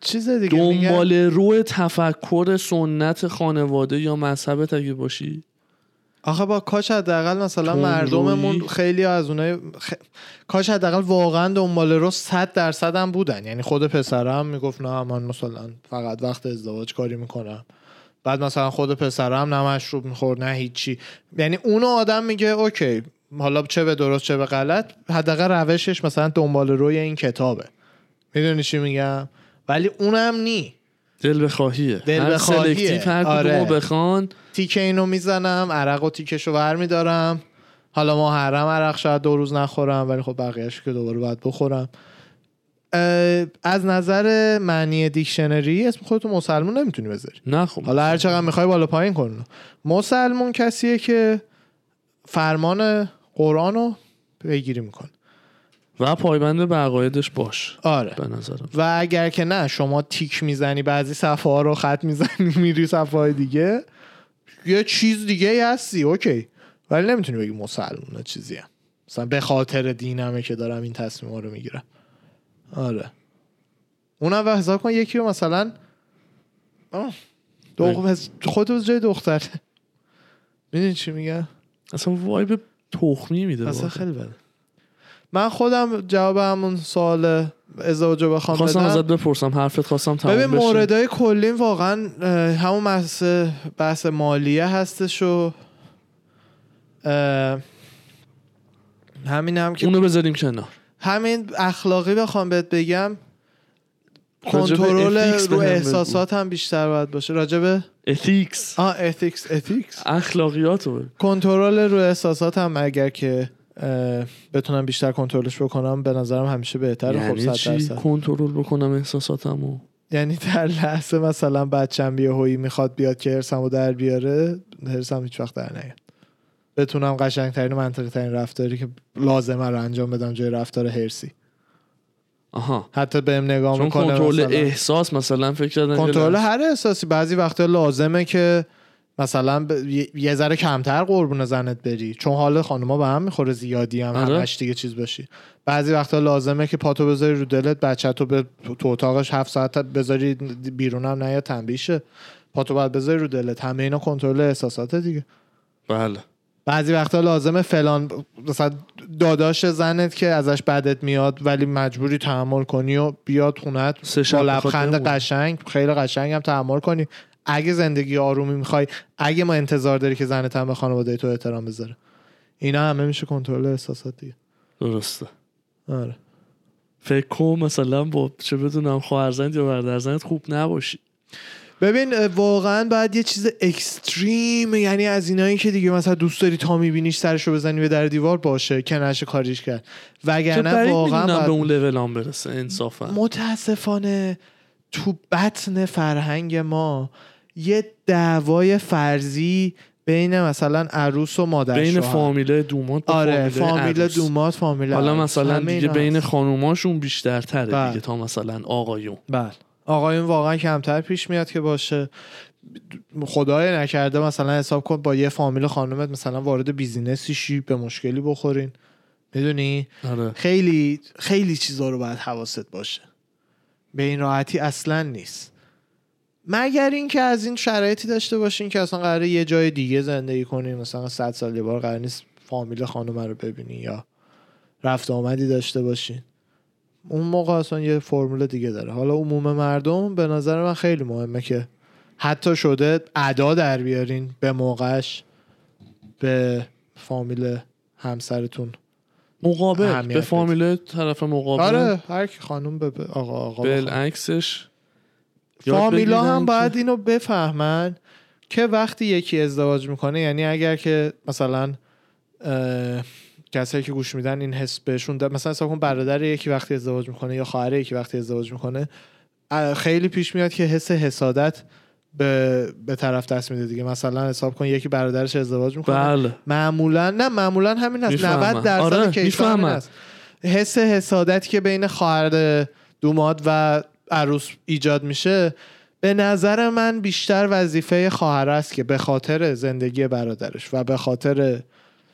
چیز دیگه دنبال رو تفکر سنت خانواده یا مذهبت اگه باشی آخه با کاش حداقل مثلا. مردممون خیلی از اونای خ... کاش حداقل واقعا دنبال رو 100 درصد هم بودن. یعنی خود پسرم می‌گفت نه من مثلا فقط وقت ازدواج کاری می‌کنم. بعد مثلا خود پسرم نه مشروب میخور نه هیچی. یعنی اونو آدم میگه okay حالا چه به درست چه به غلط. حداقل روشش مثلا دنبال روی این کتابه. می‌دونی چی میگم؟ ولی اونم نی. دل بخواهیه دل هر. selective هر آره. بخوان. تیکه اینو می‌زنم عرق و تیکشو ور میدارم حالا ما حرم عرق شاید دو روز نخورم ولی خب بقیهش که دوباره باید بخورم. از نظر معنی دیکشنری اسم خودتو مسلمون نمی‌تونی بذاری. نه خب. حالا هر چقدر می‌خوای بالا پایین کن. مسلمون کسیه که فرمان قرآن رو پیگیری می‌کنه. و پایبند به عقایدش باش. آره. به نظرم. و اگر که نه شما تیک می‌زنی بعضی صفحه ها رو خط می‌زنی میری صفحه های دیگه یه چیز دیگه ای هستی اوکی. ولی نمی‌تونی بگی مسلمونه چیزی هم. مثلا به خاطر دینمه که دارم این تصمیم رو می‌گیرم. آره. اونم و حساب کن یکی رو مثلا دو... خود جای دختر می‌دونی چی میگه اصلا وایب تخمی میده اصلا. خیلی بده. من خودم جواب همون سوال ازدواج بخوام خواستم ازت بپرسم حرفت خواستم تمام ببین موردهای کلیم واقعا همون بحث بحث مالیه هستش و همین هم که اونو بذاریم کنار. همین اخلاقی بخوام بهت بگم. کنترل رو. احساسات هم بیشتر باید باشه. راجبه ethics آه ethics ethics اخلاقیات. کنترل رو احساسات هم اگر که بتونم بیشتر کنترلش بکنم به نظرم همیشه بهتره. خب یعنی صد چی کنترل بکنم احساساتمو؟ یعنی در لحظه مثلا بچم یه هویی می‌خواد بیاد که هرسمو در بیاره هرسم هیچ وقت در نیاد. بتونم قشنگترین و منطقی ترین رفتاری که لازمه رو انجام بدم جای رفتار هرسی آها. حتی بهم نگاه چون می‌کنه کنترل احساس مثلا فکر کنترل هر احساسی بعضی وقتا لازمه که مثلا ب... یه- ذره کمتر قربون زنت بری. چون حال خانوما به هم می‌خوره زیادی هم آره. همش دیگه چیز باشی. بعضی وقتا لازمه که پاتو بذاری رو دلت بچه تو به تو اتاقش هفت ساعت بذاری بیرون هم نیاد تنبیه شه پاتو باید بذاری رو دلت. همه اینا کنترل احساسات دیگه. بله. بعضی وقتا لازمه فلان مثلا داداش زنت که ازش بدت میاد ولی مجبوری تحمل کنی و بیاد خونت با لبخند. قشنگ خیلی قشنگ هم تحمل کنی. اگه زندگی آرومی می‌خوای اگه ما انتظار داری که زنت هم به خانواده تو احترام بذاره. اینا همه میشه کنترل احساسات دیگه. درسته. آره. فکر کن مثلا با چه بدونم خواهرزند یا برادرزندت خوب نباشی. ببین واقعا باید یه چیز اکستریم یعنی از اینایی که دیگه مثلا دوست داری تا میبینیش سرش رو بزنی به در دیوار باشه که نشه کاریش کرد. وگرنه واقعا باید به اون لول هم برسه انصافا. متاسفانه. تو بطن فرهنگ ما یه دعوای فرضی بین مثلا عروس و مادر بین شوهر. فامیل دومات آره فامیل, فامیل عروس. دومات فامیل حالا. مثلا دیگه بین. خانوماشون بیشتر تره بله. دیگه تا مثلا آقایون بله آقایون واقعا کمتر پیش میاد که باشه خدای نکرده مثلا حساب کن با یه فامیل خانومت مثلا وارد بیزینسی شی به مشکلی بخورین می‌دونی آره خیلی خیلی چیزا رو باید حواست باشه به این راحتی اصلا نیست. مگر اینکه از این شرایطی داشته باشین که اصلا قراره یه جای دیگه زندگی کنین مثلا صد سال یه بار قرار نیست فامیل خانم رو ببینی یا رفت آمدی داشته باشین. اون موقع اصلا یه فرمول دیگه داره. حالا عموم مردم به نظر من خیلی مهمه که حتی شده ادا در بیارین به موقعش به فامیل همسرتون. مقابل به بده. فامیل طرف مقابل آره هر کی خانم به آقا آقا. بالعکسش فامیلا هم باید اینو بفهمن که وقتی یکی ازدواج می‌کنه یعنی اگر که مثلا کسایی که گوش میدن این حس بهشون مثلا حساب کن برادر یکی وقتی ازدواج می‌کنه یا خواهر یکی وقتی ازدواج می‌کنه خیلی پیش میاد که حس حسادت به, به طرف دست میده دیگه. مثلا حساب کن یکی برادرش ازدواج می‌کنه. بله. معمولا نه معمولا همین هست می‌فهمم. 90 درصد آره، کیسا همین می‌فهمم. هست حس حسادتی که بین خواهر دوماد و عروس ایجاد میشه به نظر من بیشتر وظیفه خواهر است که به خاطر زندگی برادرش و به خاطر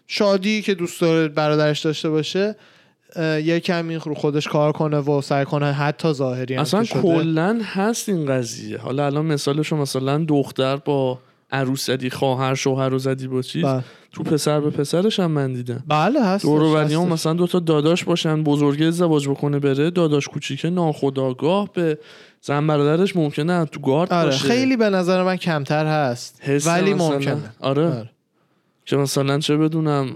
شادی که دوست داره برادرش داشته باشه یه کمی رو خودش کار کنه و سعی کنه حتی ظاهری هم اصلا. کلا هست این قضیه حالا الان مثالشو مثلا دختر با عروس زدی خواهر شوهر رو زدی با چیز بله. تو پسر به پسرش هم من دیدم بله هست دور و بریام مثلا دوتا داداش باشن بزرگه ازدواج بکنه بره داداش کوچیکه ناخداگاه به زن برادرش ممکنه تو گارد آره باشه خیلی به نظر من کمتر هست ولی ممکنه آره. آره. که مثلا چه بدونم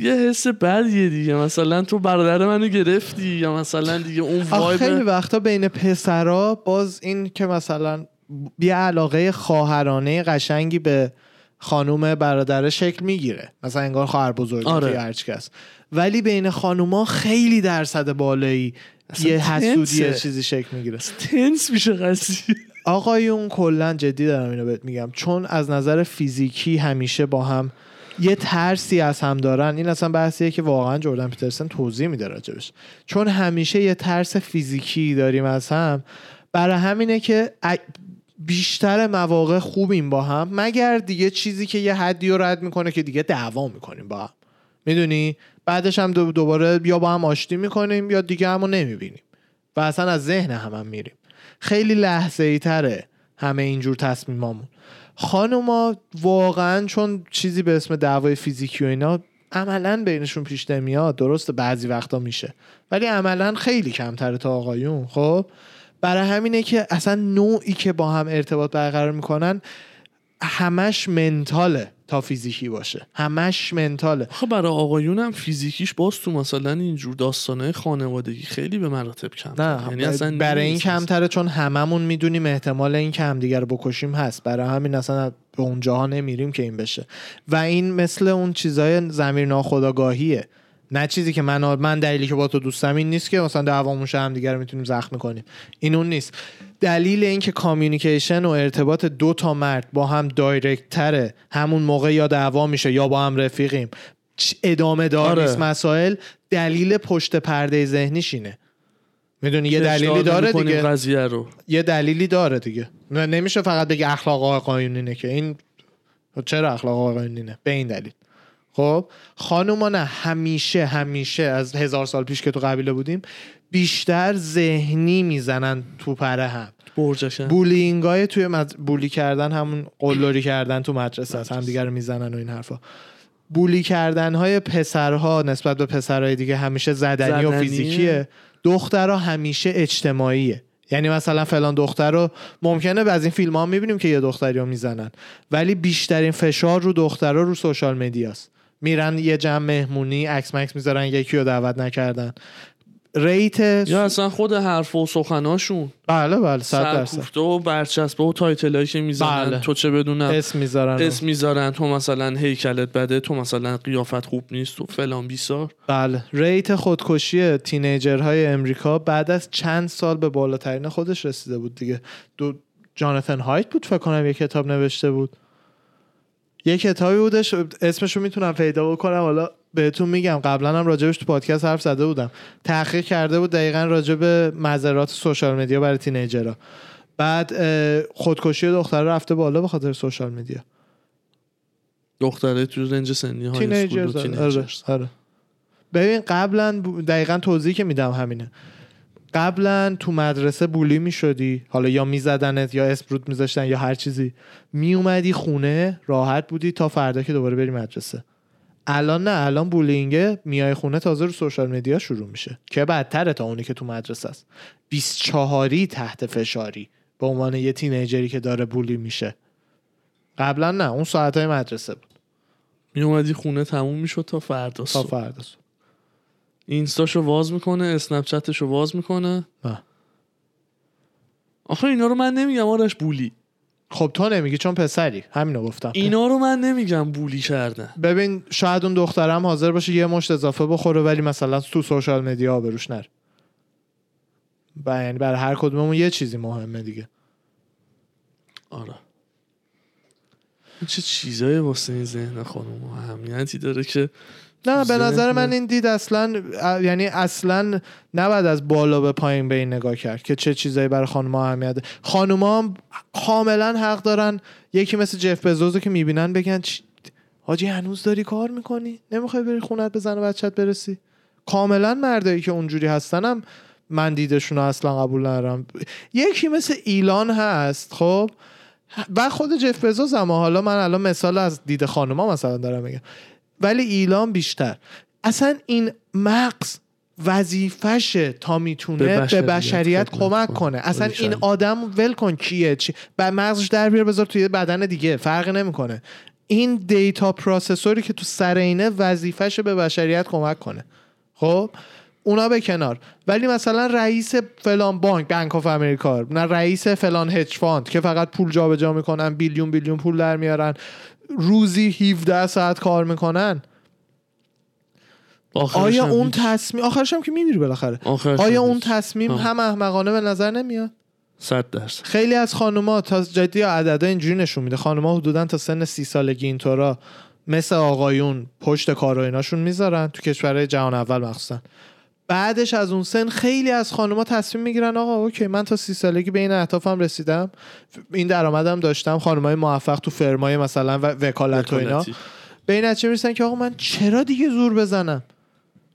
یه حس بدیه دیگه. مثلا تو برادر منو گرفتی یا مثلا دیگه اون آخه خیلی وایب وقتا بین پسرا باز این که مثلا یه علاقه خواهرانه قشنگی به خانوم برادره شکل می‌گیره. مثلا انگار خواهر بزرگ آره. هرچی کس ولی بین خانوما خیلی درصد بالایی یه حسودی. چیزی شکل می‌گیره. تنس میشه قضیه. آقایون کلا جدی دارم اینو بهت میگم. چون از نظر فیزیکی همیشه با هم یه ترسی از هم دارن. این اصلا بحثیه که واقعا جردن پیترسن توضیح میده راجبش. چون همیشه یه ترس فیزیکی داریم از هم. برای همینه که بیشتر مواقع خوبیم با هم مگر دیگه چیزی که یه حدی رو رد می‌کنه که دیگه دعوا می‌کنیم با هم. می‌دونی؟ بعدش هم دوباره یا با هم آشتی می‌کنیم یا دیگه همو نمی‌بینیم. و اصلا از ذهن هم, هم میریم. خیلی لحظه ای تره همه اینجور تصمیمامون. خانوما واقعا چون چیزی به اسم دعوای فیزیکی و اینا عملا بینشون پیش نمیاد. درسته بعضی وقتا میشه. ولی عملا خیلی کمتره تا آقایون. خب؟ برای همینه که اصلا نوعی که با هم ارتباط برقرار می‌کنن همش منتاله. تا فیزیکی باشه. همش منتاله. خب برای آقایون هم فیزیکیش باز تو مثلا اینجور داستانه خانوادگی خیلی به مراتب کم نه یعنی اصلا برای این کمتره چون هممون می‌دونیم احتمال این که همدیگر بکشیم هست. برای همین اصلا به اونجاها نمیریم که این بشه. و این مثل اون چیزای زمیر ناخداگاهیه نه چیزی که من من دلیلی که با تو دوستم این نیست که مثلا دعوامون هم دیگه رو می‌تونیم زخم کنیم. این اون نیست. دلیل اینکه کامیونیکیشن و ارتباط دو تا مرد با هم دایرکت تره همون موقع یا دعوا میشه یا با هم رفیقیم. ادامه دار آره. نیست مسائل دلیل پشت پرده ذهنیش اینه. می‌دونی یه دلیلی داره دیگه. قضیه رو. یه دلیلی داره دیگه. نمیشه فقط بگه اخلاق آقایونینه که. این چرا اخلاق آقایونینه به این دلیل. خب خانوما نه همیشه همیشه از هزار سال پیش که تو قبیله بودیم بیشتر ذهنی می‌زنن تو پره هم. برجشن بولینگ های توی بولی کردن همون قلوری کردن تو مدرسه است هم دیگر رو می‌زنن و این حرفا. بولی کردن های پسرها نسبت به پسرهای دیگه همیشه زدنی, زدنی. و فیزیکیه. دخترها همیشه اجتماعیه. یعنی مثلا فلان دختر رو ممکنه از این فیلم ها می‌بینیم که یه دختری رو می‌زنن. ولی بیشترین فشار رو دخترها رو social media ست میرن یه جمع مهمونی عکس مکس می‌ذارن یکی رو دعوت نکردن. rate یا اصلا خود حرف و سخناشون. بله بله صد درصد. و برچسبه و title ایی که می‌زنن. بله. تو چه بدونم؟ اسم می‌ذارن اسم می‌ذارن. تو مثلا هیکلت بده تو مثلا قیافت خوب نیست تو فلان بیسار. بله. rate خودکشی teenager های امریکا بعد از چند سال به بالاترین خودش رسیده بود دیگه. دو جاناتن هایت بود فکر کنم یه کتاب نوشته بود. یه کتابی بودش اسمشو می‌تونم پیدا بکنم. حالا بهتون میگم قبلا هم راجبش تو پادکست حرف زده بودم. تحقیق کرده بود دقیقا راجب مذرات سوشال مدیا برای تینیجرها. بعد خودکشی دختر رفته بالا به خاطر سوشال مدیا دختره تو رنج سنی های آره. آره. ببین قبلا دقیقا توضیحی که میدم همینه. قبلا تو مدرسه bully می‌شدی حالا یا میزدنت یا سر به سرت میذاشتن یا هر چیزی میومدی خونه راحت بودی تا فردا که دوباره بری مدرسه. الان نه الان bullying میای خونه تازه رو social media شروع میشه. که بدتره تا اونی که تو مدرسه است. 24 تحت فشاری به عنوان یه teenager ی که داره bully میشه. قبلا نه اون ساعت های مدرسه بود. میومدی خونه تموم می‌شد تا فردا تا فردا اینستاشو واز می‌کنه اسنپ چتشو واز می‌کنه. آخه اینا رو من نمیگم آرش بولی. خب تو نمیگی چون پسری. همینو گفتم. اینا رو من نمیگم بولی کرده ببین شاید اون دخترم حاضر باشه یه مشت اضافه بخوره ولی مثلا تو سوشال مدیا بروش نر. یعنی برای هر کدوممون یه چیزی مهمه دیگه. آره. چه چیزایی واسه این ذهن خانم اهمیتی داره که نه به نظر من این دید اصلا یعنی اصلا نباید از بالا به پایین به این نگاه کرد که چه چیزایی برای خانم اهمیت خانوما هم کاملا حق دارن یکی مثل جف بزوزو که می‌بینن بگن حاجی هنوز داری کار می‌کنی؟ نمی‌خوای بری خونت بزن و بچت برسی؟ کاملا مردایی که اونجوری هستنم من دیدشون اصلا قبول ندارم. یکی مثل ایلان هست خب؟ و خود جف بزوز اما حالا من الان مثال از دید خانوما مثلا دارم میگم. ولی ایلان بیشتر. اصلا این مغز وظیفشه تا می‌تونه به بشریت, به بشریت کمک کنه. اصلا این آدم ول کن کیه چی؟ به مغزش در بیار بذار توی بدن دیگه فرق نمی‌کنه. این data processor ی که تو سر اینه وظیفشه به بشریت کمک کنه. خب؟ اونا به کنار. ولی مثلا رئیس فلان بانک Bank of America نه رئیس فلان hedge fund که فقط پول جابجا می‌کنن billion billion پول در میارن. روزی 17 ساعت کار می‌کنن. آیا اون تصمیم آخرش هم که میمیری بالاخره. آیا اون تصمیم هم احمقانه به نظر نمیاد؟ صد درصد. خیلی از خانوما تا جدی عددا اینجوری نشون میده. خانوما حدودا تا سن سی سالگی اینطورا مثل آقایون پشت کار و ایناشون می‌ذارن تو کشورهای جهان اول مخصوصا. بعدش از اون سن خیلی از خانوما تصمیم می‌گیرن آقا اوکی من تا سی سالگی به این اهدافم رسیدم. این درآمدم داشتم خانمای موفق تو فرمای مثلا و وکالت و اینا. به این نتیجه می‌رسن که آقا من چرا دیگه زور بزنم؟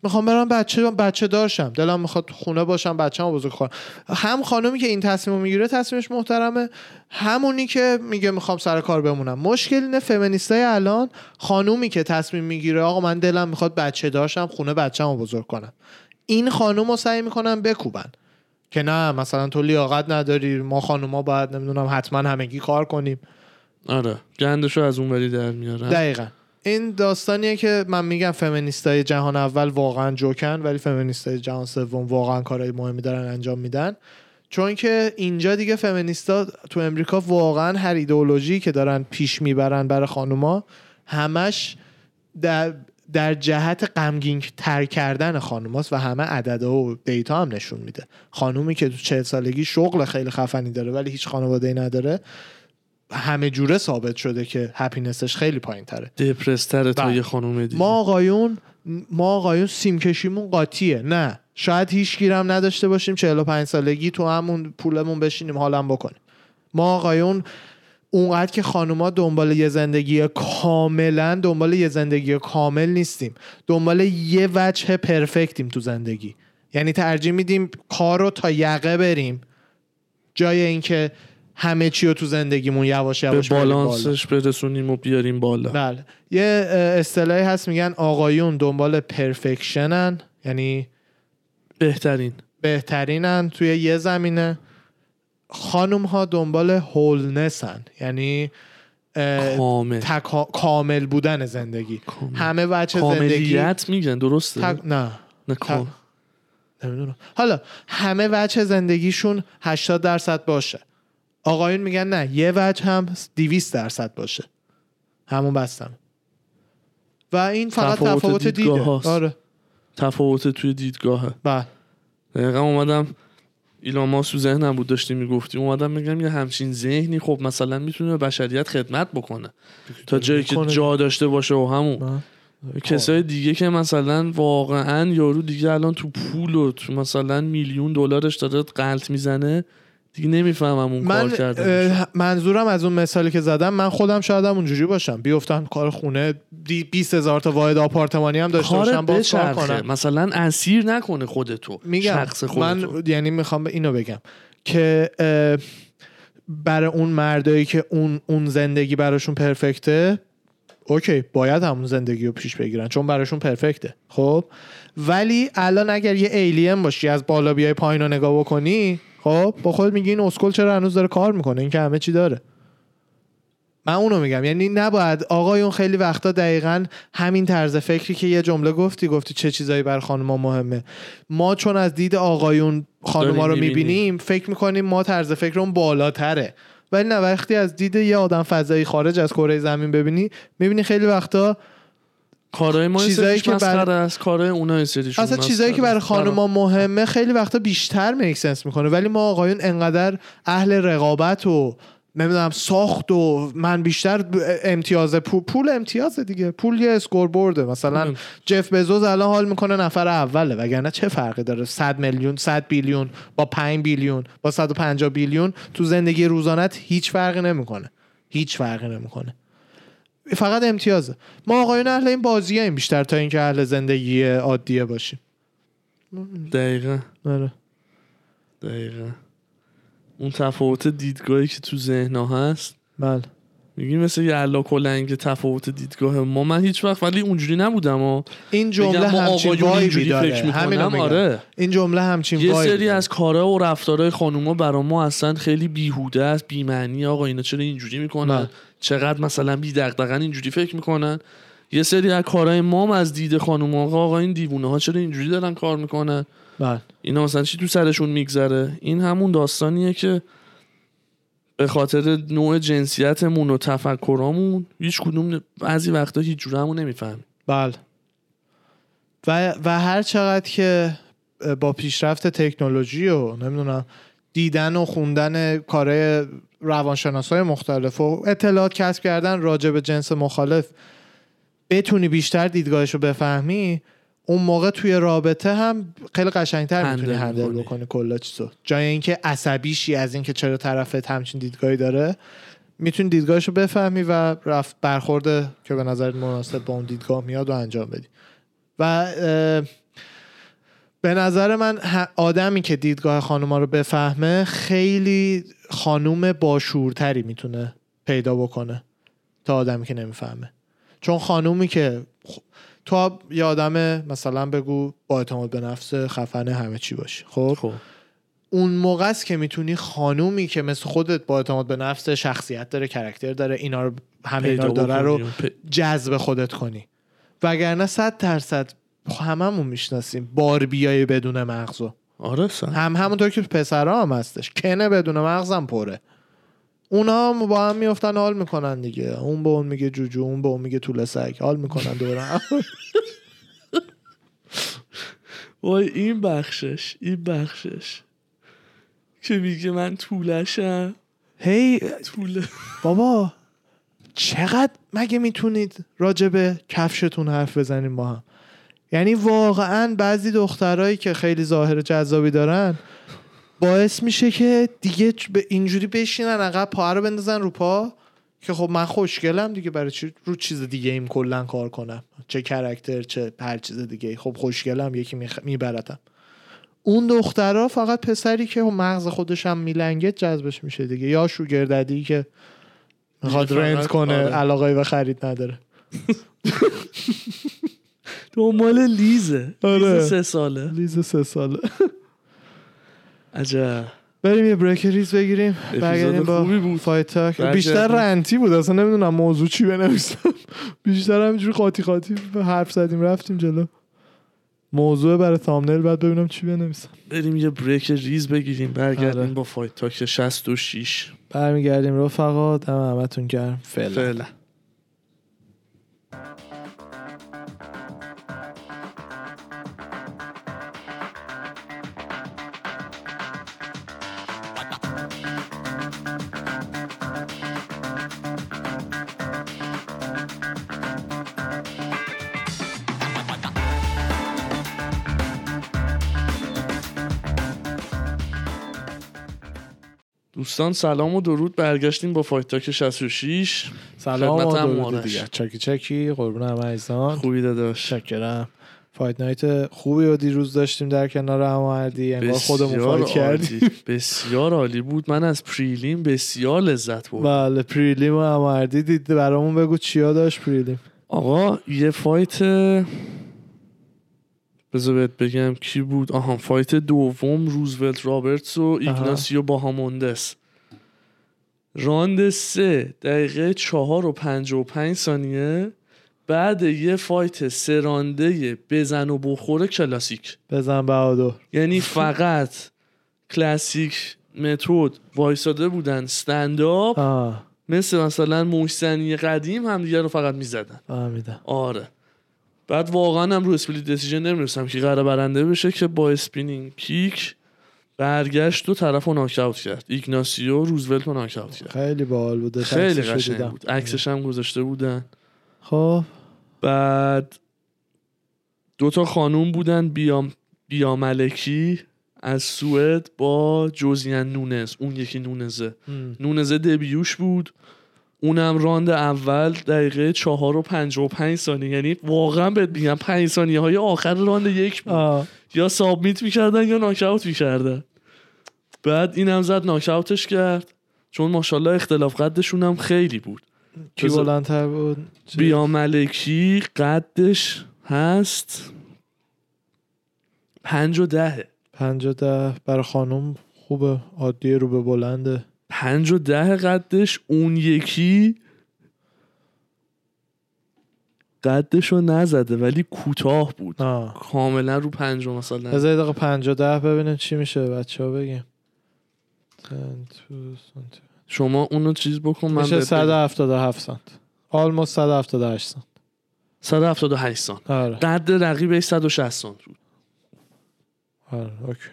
می‌خوام برم بچه بچه دارشم. دلم می‌خواد خونه باشم بچه‌مو بزرگ کنم. هم خانومی که این تصمیم می‌گیره تصمیمش محترمه همونی که میگه می‌خوام سر کار بمونم. مشکل اینه فمینیستای الان خانومی که تصمیم می‌گیره آقا من دلم می‌خواد بچه داشتم خونه بچه‌مو بزرگ کنم. این خانوم رو سعی می‌کنن بکوبن. که نه مثلا تو لیاقت نداری ما خانوما باید نمی‌دونم حتما همگی کار کنیم. آره گندشو از اون وری در میارن. دقیقا. این داستانیه که من میگم فمینیستای جهان اول واقعا جوکن ولی فمینیستای جهان سوم واقعا کارهای مهمی دارن انجام میدن. چون که اینجا دیگه فمینیستا تو امریکا واقعا هر ایدئولوژی که دارن پیش می‌برن برای خانوما همش در در جهت غمگین تر کردن خانوماست و همه عددا و دیتا هم نشون میده. خانومی که تو چهل سالگی شغل خیلی خفنی داره ولی هیچ خانواده نداره همه جوره ثابت شده که هپینسش خیلی پایین تره دپرستره تا بله. یه خانوم دیگه. ما آقایون ما آقایون سیم کشیمون قاطیه. نه. شاید هیچ گیرم نداشته باشیم 45 سالگی تو همون پولمون بشینیم حالم بکنیم. ما آقایون اونقدر که خانوما دنبال یه زندگی کاملا دنبال یه زندگی کامل نیستیم. دنبال یه وجه پرفکتیم تو زندگی. یعنی ترجیح میدیم کار رو تا یقه بریم. جای اینکه همه چی رو تو زندگیمون یواش به یواش بالا. بالانسش برسونیم و بیاریم بالا. بله. یه اصطلاحی هست میگن آقایون دنبال پرفکشنن یعنی بهترین. بهترینن توی یه زمینه. خانوم ها دنبال هولنسن یعنی کامل. تکا- کامل بودن زندگی. کامل. همه بچه زندگی کاملیت میگن درسته؟ تک... نه. نه کام- نمی‌دونم. حالا همه وجه زندگیشون 80 درصد باشه. آقایون میگن نه یه وجه هم 200 درصد باشه. همون بستم. و این فقط تفاوت تفاوت دیدگاه دیده هاست. آره. تفاوت توی دیدگاهه. بله. دقیقا اومدم ایلان ماسک تو ذهنم بود داشتی می‌گفتی. اومدم میگم یه همچین ذهنی. خب مثلا می‌تونه به بشریت خدمت بکنه. تا جایی که. جا داشته باشه و همون. نه. کسای دیگه که مثلا واقعا یارو دیگه الان تو پول و تو مثلا میلیون دلارش داره قلط می‌زنه دیگه نمی‌فهمم اون من کار کردن اه، منظورم از اون مثالی که زدم من خودم شاید هم اونجوری باشم. بیفتم کار خونه دی- 20 هزار تا واحد آپارتمانی هم داشته باشم باز کار کنم مثلا اسیر نکنه خودتو میگم شخص خودتو. من یعنی می‌خوام به اینو بگم که برای اون مردایی که اون اون زندگی براشون پرفکته اوکی باید همون زندگی رو پیش بگیرن چون براشون پرفکته. خب؟ ولی الان اگر یه ایلین باشی از بالا بیای پایین رو نگاه بکنی خب با خود میگی این اسکل چرا هنوز داره کار می‌کنه؟ این که همه چی داره. من اونو میگم. یعنی نباید آقایون خیلی وقتا دقیقا همین طرز فکری که یه جمله گفتی گفتی چه چیزایی بر خانم‌ها مهمه. ما چون از دید آقایون خانم‌ها رو. می‌بینیم. فکر می‌کنیم ما طرز فکرمون بالاتره. ولی نه وقتی از دید یه آدم فضایی خارج از کره زمین ببینی می‌بینی خیلی وقتا کارهای ما چیزایی که بر- است کارهای اونا سریشون اصلا چیزایی که برای. خانم‌ها مهمه خیلی وقتا بیشتر make sense می‌کنه. ولی ما آقایون انقدر اهل رقابت و نمی‌دونم ساخت و من بیشتر امتیاز پول, پول امتیازه دیگه. پول یه score board ه مثلا پول. جف بزوز الان حال می‌کنه نفر اوله. وگرنه چه فرقی داره؟ 100 میلیون 100 billion با 5 بیلیون با 150 بیلیون تو زندگی روزانت هیچ فرقی نمی‌کنه. هیچ فرقی نمی‌کنه. فقط امتیازه. ما آقایون اهل این بازیه این بیشتر تا اینکه اهل زندگی عادیه باشیم. دقیقا. آره. دقیقا. اون تفاوت دیدگاهی که تو ذهن هست بله. میگی مثل یه علا کلنگ تفاوت دیدگاه ما من هیچ وقت ولی اونجوری نبودم و این جمله همچین وایبی داره. میگم. آره. این جمله همچین یه سری. از کارها و رفتارهای خانوما برا ما اصلا خیلی بیهوده است بی‌معنی. آقا اینا چرا اینجوری می‌کنن؟ بله. چقدر مثلا بی دغدغن اینجوری فکر می‌کنن؟ یه سری از کارهای ما هم از دید خانوما آقا آقا این دیوونه ها چرا اینجوری دارن کار می‌کنن؟ بله. اینا مثلا چی تو سرشون میگذره؟ این همون داستانیه که به خاطر نوع جنسیتمون و تفکرامون هیچ کدوم بعضی وقتا هیچ جوره همون نمیفهم بله. و, و هر چقدر که با پیشرفت تکنولوژی و نمی‌دونم دیدن و خوندن کارهای روانشناس های مختلف و اطلاعات کسب کردن راجع به جنس مخالف بتونی بیشتر دیدگاهش رو بفهمی اون موقع توی رابطه هم خیلی قشنگتر می‌تونی هندل. بکنی کلا چیزو. جای اینکه عصبیشی از اینکه چرا طرفت همچین دیدگاهی داره می‌تونی دیدگاهش رو بفهمی و رفت برخورده که به نظرت مناسب با اون دیدگاه میاد و انجام بدی. و به نظر من آدمی که دیدگاه خانوما رو بفهمه خیلی خانوم باشورتری می‌تونه پیدا بکنه تا آدمی که نمی‌فهمه. چون خانومی که تو یه آدم مثلا بگو با اعتماد به نفس خفن همه چی باشی خب؟ خب. اون موقع است که می‌تونی خانومی که مثل خودت با اعتماد به نفس شخصیت داره کرکتر داره اینا رو همه اینا داره رو جذب خودت کنی. وگرنه صد درصد هممون می‌شناسیم باربیای بدون مغزو. آره سن. هم همونطور که پسرها هم هستش. کنه بدون مغزم پره. اونا هم با هم میفتن حال می‌کنن دیگه. اون به اون میگه جوجو اون به اون میگه طول سگ. حال می‌کنن دور هم. وای این بخشش این بخشش. که میگه من طولشم. هی طوله. بابا چقدر مگه می‌تونید راجع به کفشتون حرف بزنیم با هم؟ یعنی واقعا بعضی دخترهایی که خیلی ظاهر جذابی دارن باعث میشه که دیگه به اینجوری بشینن عقب پا رو بندازن رو پا. که خب من خوشگلم دیگه برای چی رو چیز دیگه ایم کلا کار کنم. چه کرکتر چه هر چیز دیگه. خب خوشگلم یکی میخ... میبرتم. اون دخترها فقط پسری که مغز خودش هم میلنگه جذبش میشه دیگه. یا sugar daddy که می‌خواد rent کنه آره. علاقه به خرید نداره. دنبال lease ه. آره. lease سه ساله. lease سه ساله. عجب. بریم یه break ریز بگیریم. برگردیم با خوبی بود. Fight Talk برگردیم. بیشتر rant ی بود. اصلا نمی‌دونم موضوع چی بنویسم. بیشتر همینجوری قاطی قاطی حرف زدیم رفتیم جلو. موضوع برای تامنیل بعد ببینم چی بنویسم. بریم یه بریک ریز بگیریم. برگردیم آره. با فایت تاک 66 برمیگردیم رفقا. دم همتون گرم. فعلا. دوستان سلام و درود. برگشتیم با Fight Talk 66 سلام و درود. دیگه. چکی چکی. قربون همه عزیزان. خوبی داداش. شکرم fight night خوبی رو دیروز داشتیم در کنار هماردی انگار خودمون fight کردیم. بسیار عالی بود. من از prelim بسیار لذت بردم. بله prelim و هماردی دید برامون بگو چیا داشت prelim؟ آقا یه fight بذار بهت بگم کی بود؟ آها fight دوم روزولت رابرتس و ایگناسیو باهاموندس. راند سه دقیقه چهار و پنج و پنج ثانیه. بعد یه fight سه رانده بزن و بخوره کلاسیک. بزن بهادر. یعنی فقط کلاسیک متد وایساده بودن stand up مثل مثلا مشت‌زنی قدیم هم دیگه رو فقط می‌زدن. فهمیدم آره. بعد واقعا هم رو split decision نمی‌رسم که قرار برنده بشه که با spinning kick برگشت و طرف رو ناکاوت کرد. ایگناسیو روزولت رو ناکاوت کرد. خیلی باحال بوده خیلی قشنگ. بود. عکسش هم گذاشته بودن. خب. بعد دوتا خانوم بودن بیام بیاملکی از سوئد با جوزیان نونز. اون یکی نونزه. هم. نونزه دبیوش بود. اونم راند اول دقیقه چهار و پنج و پنج ثانیه. یعنی واقعا بهت میگم پنج ثانیه های آخر راند یک بود. یا سابمیت می‌کردن یا ناکاوت می‌کردن. بعد اینم زد ناکاوتش کرد. چون ماشاءالله اختلاف قدشون هم خیلی بود. کی بلندتر بود؟ بیا ملکی قدش هست پنج و دهه. پنج و ده برای خانم خوبه عادی رو به بلنده. پنج و ده قدش اون یکی قدش رو نزده ولی کوتاه بود. آه. کاملا رو پنج و مثلا. بذار یه دقیقه پنج و ده ببینیم چی میشه بچه ها بگیم. 10 to 20. شما اونو چیز بکن من میشه بهت بگم. 177 سانت. آلموست 178 سانت. 178 سان آره. قد رقیبش 160 سان بود.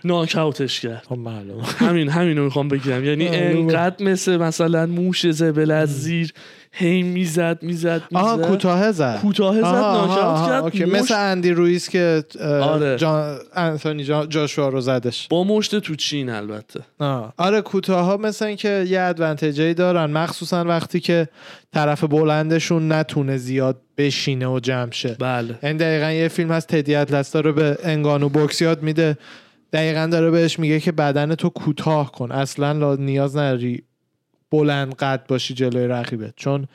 ناکاوتش کرد. خب معلومه. همین همینو می‌خوام بگم. یعنی. انقدر مثل مثلا موش زبل از زیر هی می‌زد می‌زد آها می‌زد. کوتاه زد. کوتاه زد آها، آها، ناکاوت آها، کرد مثل اندی رویز که آره. جان انتونی جا- جاشوا رو زدش. با مشت تو چین البته. آه. آره کوتاه ها مثل اینکه یه ادوانتجی دارن. مخصوصا وقتی که طرف بلندشون نتونه زیاد بشینه و جمع شه. بله. این دقیقا یه فیلم از تدی اطلس داره به انگانو بوکس یاد میده. دقیقا داره بهش میگه که بدن تو کوتاه کن. اصلا لا- نیاز نداری بلند قد باشی جلوی رقیبت چون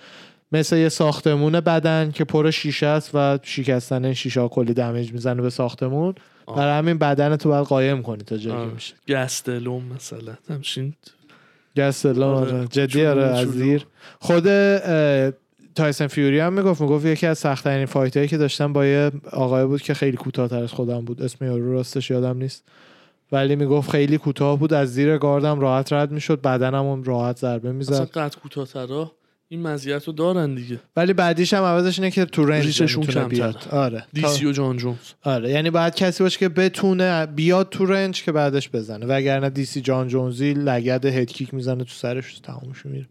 مثل یه ساختمون بدن که پر شیشه است و شکستن این شیشه ها کلی damage می‌زنه به ساختمون. برای همین بدن تو باید قایم کنی تا جایی. میشه گستلوم مثلا همچین گستلوم آره. آره. جدی آره از. زیر خود تایسن فیوری هم می‌گفت می‌گفت یکی از سختترین fight هایی که داشتم با یه آقای بود که خیلی کوتاهتر از خودم بود اسم یارو راستش یادم نیست ولی می‌گفت خیلی کوتاه بود از زیر گاردم راحت رد می‌شد بدنم راحت ضربه اصلا می‌زد قد کوتاه‌ترا این مزیت رو دارن دیگه. ولی بعدیش هم عوضش اینه که تو رنج ریششون نمی‌تونه کمتره. بیاد. آره دیسی و جان جونز آره یعنی باید کسی باشه که بتونه بیاد تو رنج که بعدش بزنه. وگرنه دیسی جان جونزی لگد هدکیک می‌زنه تو سرش تمومش میره.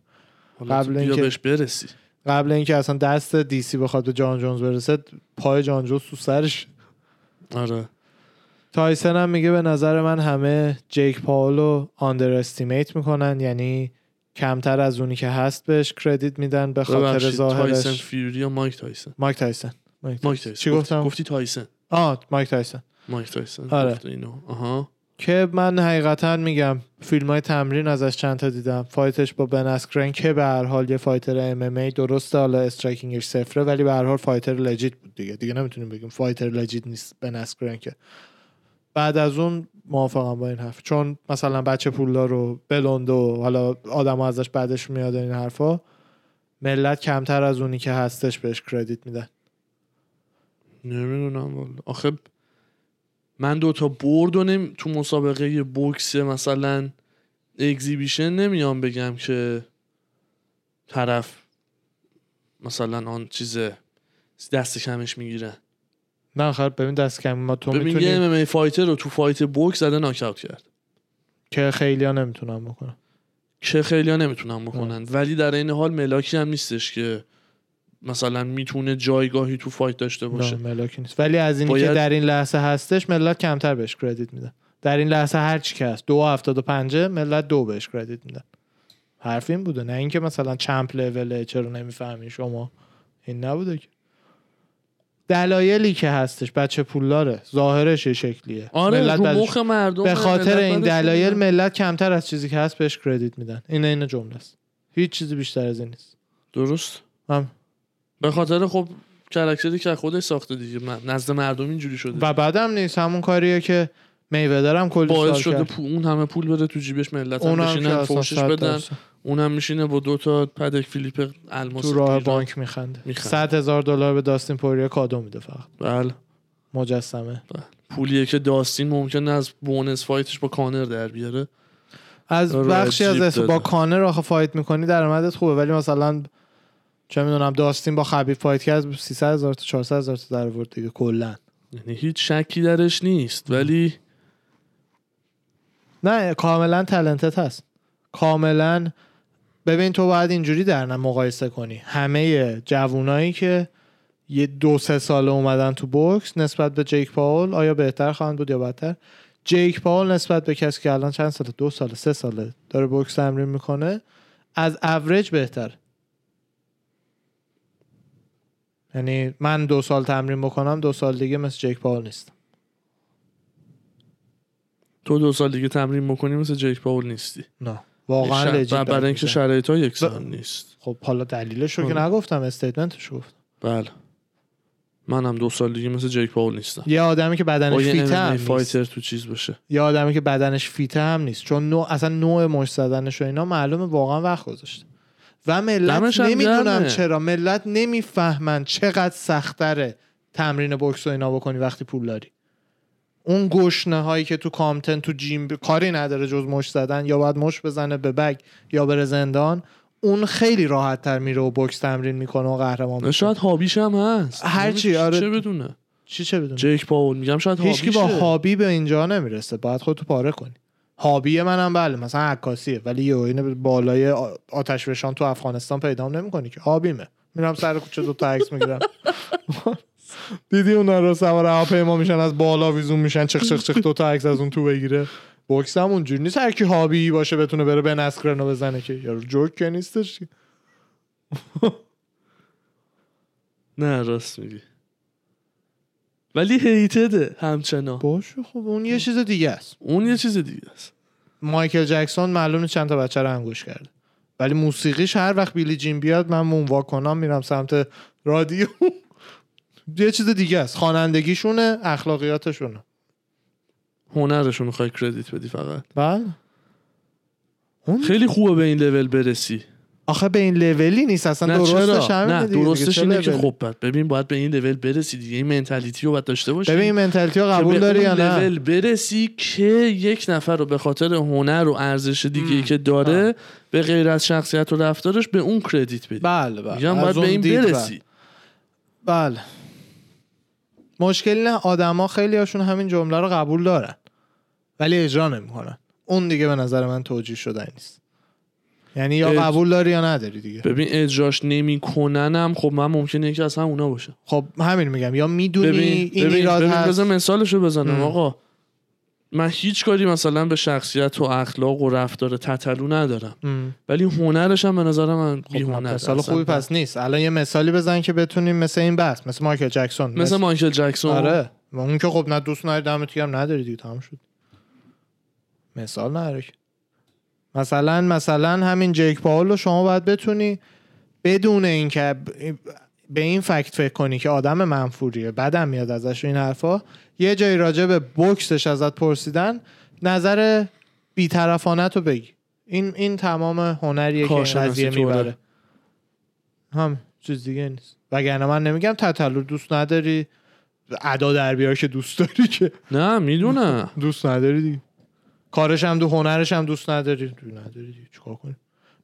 قبل اینکه- بهش برسی. قبل اینکه اصلا دست دیسی بخواد به جان جونز برسه پای جان جونز تو سرش. آره. تایسن هم میگه به نظر من همه جیک پاولو underestimate می‌کنن. یعنی کمتر از اونی که هست بهش credit میدن به خاطر ببخشید تایسن ظاهرش فیوری یا مایک تایسن مایک تایسن مایک تایسن. تایسن چی گفتم؟ گفتی تایسن آه مایک تایسن مایک تایسن آره. اینو. آها. که من حقیقتا میگم فیلم های تمرین ازش چند تا دیدم. fight ش با بن اسکرن که به هر حال یه fighter MMA درسته حالا striking ش صفره ولی به هر حال fighter legit بود دیگه. دیگه نمی‌تونیم بگیم fighter legit نیست بن اسکرن که. بعد از اون موافقم با این حرف. چون مثلا بچه پولدار و بلوند و حالا آدم ازش بعدش میاد این حرفا ملت کمتر از اونی که هستش بهش کردیت میدن. نمی‌دونم آخه من دوتا برد و نمی... تو مسابقه بوکس مثلا اگزیبیشن نمیام بگم که طرف مثلا آن چیزه دست کمش می‌گیره. نه آخر ببین دست کمی ما تو ببین می‌تونی یه fighter رو تو fight بوکس زده ناک‌اوت کرد. که خیلی ها نمی‌تونم بکنم که خیلی ها نمی‌تونن بکنن. ولی در این حال ملاکی هم نیستش که مثلا می‌تونه جایگاهی تو fight داشته باشه. نه ملاکی نیست. ولی از اینی باید- که در این لحظه هستش ملت کمتر بهش credit میدن. در این لحظه هر چی که هست دو هفتاد و پنجه ملت دو بهش credit میدن. حرف این بوده نه اینکه مثلا champ اوله چرا نمی‌فهمی شما. این نبوده که. دلایلی که هستش بچه پولداره. ظاهرش یه شکلیه. آره ملت رو مخ مردم به خاطر این دلایل. ملت کمتر از چیزی که هست بهش کردیت میدن. این این جمله است. هیچ چیزی بیشتر از این نیست. درست؟ هم. به خاطر خب کرکتری که خودش ساخته دیگه. نزد مردم اینجوری شده. و بعدم نیست. همون کاریه که میودرم کلی باعث سال شده کرد. پول اون همه پول بره تو جیبش ملت هم بشینن فوشش بدن. اونم میشینه با دو تا پتک فیلیپ الماس تو راه. بانک میخنده می‌خنده. 100 هزار دلار به داستین پوریا کادو میده فقط بله مجسمه پولیه که داستین ممکن از bonus fight ش با کانر در بیاره از آره، بخشی از با. کانر آخه fight می‌کنی درآمدت خوبه ولی مثلا چه می‌دونم داستین با خبیب fight کرد 300 هزار تا 400 هزار تا در آورد دیگه کلا یعنی هیچ شکی درش نیست ولی نه کاملا تلنتت هست. کاملا ببین تو باید اینجوری در مقایسه کنی. همه جوونایی که یه دو سه ساله اومدن تو بوکس نسبت به جیک پاول آیا بهتر خواهند بود یا بدتر؟ جیک پاول نسبت به کسی که الان چند ساله؟ دو ساله سه ساله داره بوکس تمرین می‌کنه از اوریج بهتر. یعنی من دو سال تمرین بکنم دو سال دیگه مثل جیک پاول نیستم تو دو سال دیگه تمرین بکنی مثل جیک پاول نیستی. نه. واقعا شر- برای اینکه. شرایط ها یکسان نیست. خب حالا دلیلش رو که آره. نگفتم استیتمنتش رو گفتم. بله. منم دو سال دیگه مثل جیک پاول نیستم. یه آدمی که بدنش یه فیته هم نیست. فایتر تو چیز باشه. یه آدمی که بدنش فیته هم نیست. چون نوع اصلا نوع مش زدنش و اینا معلومه واقعا وقت گذاشته. و ملت نمی‌دونم. چرا. ملت نمی‌فهمن چقدر سختره تمرین بوکس و اینا بکنی وقتی پول داری. اون گشنه هایی که تو کامتن تو جیم کاری نداره جز مش زدن یا باید مش بزنه به بگ یا بره زندان اون خیلی راحت تر میره و بوکس تمرین می‌کنه و قهرمان میشه. شاید هابیش هم هست. هر چی، آره. چه بدونه. چی چه بدون جیک پاول میگم شاید هیچکی با هابی به اینجا نمی‌رسه. باید خودتو پاره کنی. هابی منم بله مثلا عکاسیه ولی یه این بالای آتش فشان تو افغانستان پیدا نمی‌کنی که. هابیمه میرم سر کوچه دو تا عکس می‌گیرم. دیدی اونا رو سوار هواپیما میشن از بالا ویزون میشن چخ چخ چخ دو تا عکس از اون تو بگیره. بوکس هم اونجوری نیست هر کی هابی باشه بتونه بره به نسکرنو بزنه که. یارو جوک که نیستش. نه راست میگی. ولی هیتده همچنان باشه خب اون یه چیز دیگه است. اون یه چیز دیگه است. مایکل جکسون معلومه چند تا بچه رو انگوش کرده. ولی موسیقیش هر وقت بیلی جین بیاد من مونوا کنم میرم سمت رادیو. یه چیز دیگه است. خوانندگیشونه اخلاقیاتشونه. هنرشو می‌خوای کردیت بدی فقط. بله. خیلی خوبه به این لول برسی. آخه به این لولی نیست. اصلا نه درستش نه. درستش اینه که؟ خب بعد ببین باید به این لول برسی دیگه. این منتالیتی رو باید داشته باشی. ببین این منتالیتی رو قبول داری یا نه؟ لول برسی که یک نفر رو به خاطر هنر و ارزش دیگه ای. که داره به غیر از شخصیت و رفتارش به اون کردیت بدی. بله بله. میگم باید به این برسی. بله بله. مشکلی نه آدما خیلی هاشون همین جمله رو قبول دارن. ولی اجرا نمی‌کنن. اون دیگه به نظر من توجیه شدنی نیست. یعنی یا اج- قبول داری یا نداری دیگه. ببین اجراش نمیکننم. خب من ممکنه یکی از هم اونا باشه. خب همین میگم. یا می‌دونی ببین این ببین, ایراد ببین هست؟ بذار مثالشو بزنم. آقا. من هیچ کاری مثلا به شخصیت و اخلاق و رفتار تتلو ندارم. ام. ولی هنرش هم به نظر من خب هنر مثال خوبی پس نیست. الان یه مثالی بزن که بتونیم مثل این بحث مثل مایکل جکسون. مثل مایکل جکسون. آره. و اون که خب نه دوست نداری دمت گرم نداری دیگه تمام شد. مثال نداره. مثلا مثلا همین جیک پاول رو شما باید بتونی بدون اینکه به این فکت فکر کنی که آدم منفوریه بدم میاد ازش این حرفا. یه جایی راجع به بوکسش ازت پرسیدن نظر بیطرفانه تو بگی. این این تمام هنریه که این قضیه. می‌بره. هم چیز دیگه نیست. وگرنه من نمیگم تتلو دوست نداری. ادا در بیار که دوست داری که. نه می‌دونم دوست نداری دیگه. کارش هم دو هنرش هم دوست نداری. دو نداری چیکار کنی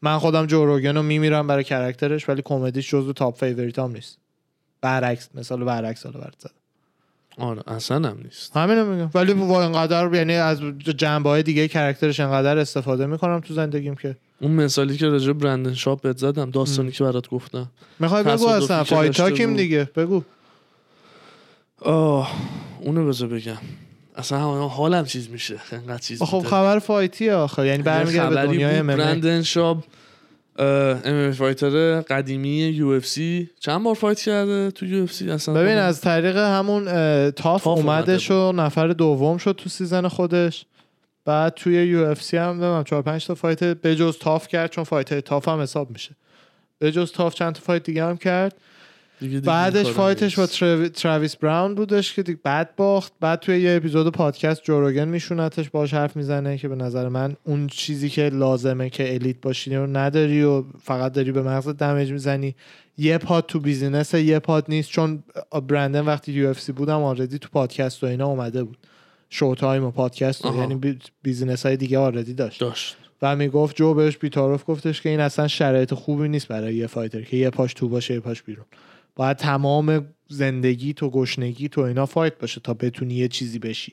من خودم جو روگن رو میمیرم برای character ش ولی کمدیش جزو top favorite هم نیست. برعکس مثال برعکس حالا برات زدم. آره اصلا هم نیست. همینو میگم. ولی با اینقدر یعنی از جنبه های دیگه character ش انقدر استفاده می‌کنم تو زندگیم که اون مثالی که راجع برندن شاپ بهت زدم داستانی که برات گفتم. می‌خوای بگو اصلا که fight داشته تاکیم بود. دیگه. بگو. آه اونو بذار بگم. اصلا هم- حالم چیز میشه. انقدر چیز خب. خبر fight ی آخه یعنی یه برمیگرده به دنیای MMA برندن شاب ام fighter قدیمی UFC. چند بار fight کرده تو UFC؟ اصلا ببین از طریق همون TUF, اومدش و نفر دوم شد تو season خودش. بعد توی UFC هم نمی‌دونم 4 5 تا fight بجز TUF کرد چون fight TUF هم حساب میشه. بجز TUF چند تا fight دیگه هم کرد. دیگه دیگه بعدش fight ش با تراویس براون بودش که دیگه بعد باخت. بعد توی یه اپیزود پادکست جو روگن میشونتش باش حرف می‌زنه که به نظر من اون چیزی که لازمه که elite باشی رو نداری و فقط داری به مغز damage می‌زنی. یه پات تو business یه پات نیست. چون برندن وقتی UFC بودم already تو پادکست و اینا اومده بود. Showtime و پادکست و. یعنی بی- business های دیگه already داشت. داشت. و می‌گفت جو بهش بی‌تعارف گفتش که این اصلا شرایط خوبی نیست برای یه fighter که یه پاش تو باشه یه پاش بیرون. باید تمام زندگی تو گشنگی تو اینا fight باشه تا بتونی یه چیزی بشی.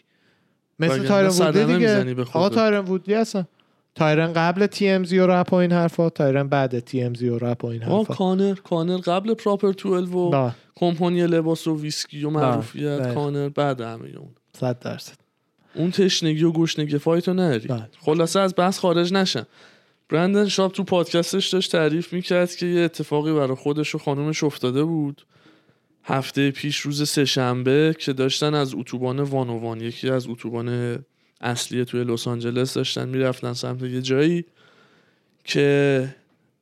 مثل تایرن وودلی دیگه. آقا. تایرن وودلی هستن. تایرن قبل TMZ و رپ و این حرفا تایرن بعد TMZ و رپ و این آه حرفا. کانر کانر قبل Proper 12 و کمپانی لباس و ویسکی و معروفیت نه. کانر بعد همه اون. صد درصد. اون تشنگی و گشنگی fight رو نداری بله. خلاصه از بحث خارج نشن. برندن شاب تو پادکستش داشت تعریف می‌کرد که یه اتفاقی برای خودش و خانومش افتاده بود. هفته پیش روز سهشنبه که داشتن از اتوبان one o one یکی از اتوبان اصلی توی لس آنجلس داشتن می‌رفتن سمت یه جایی که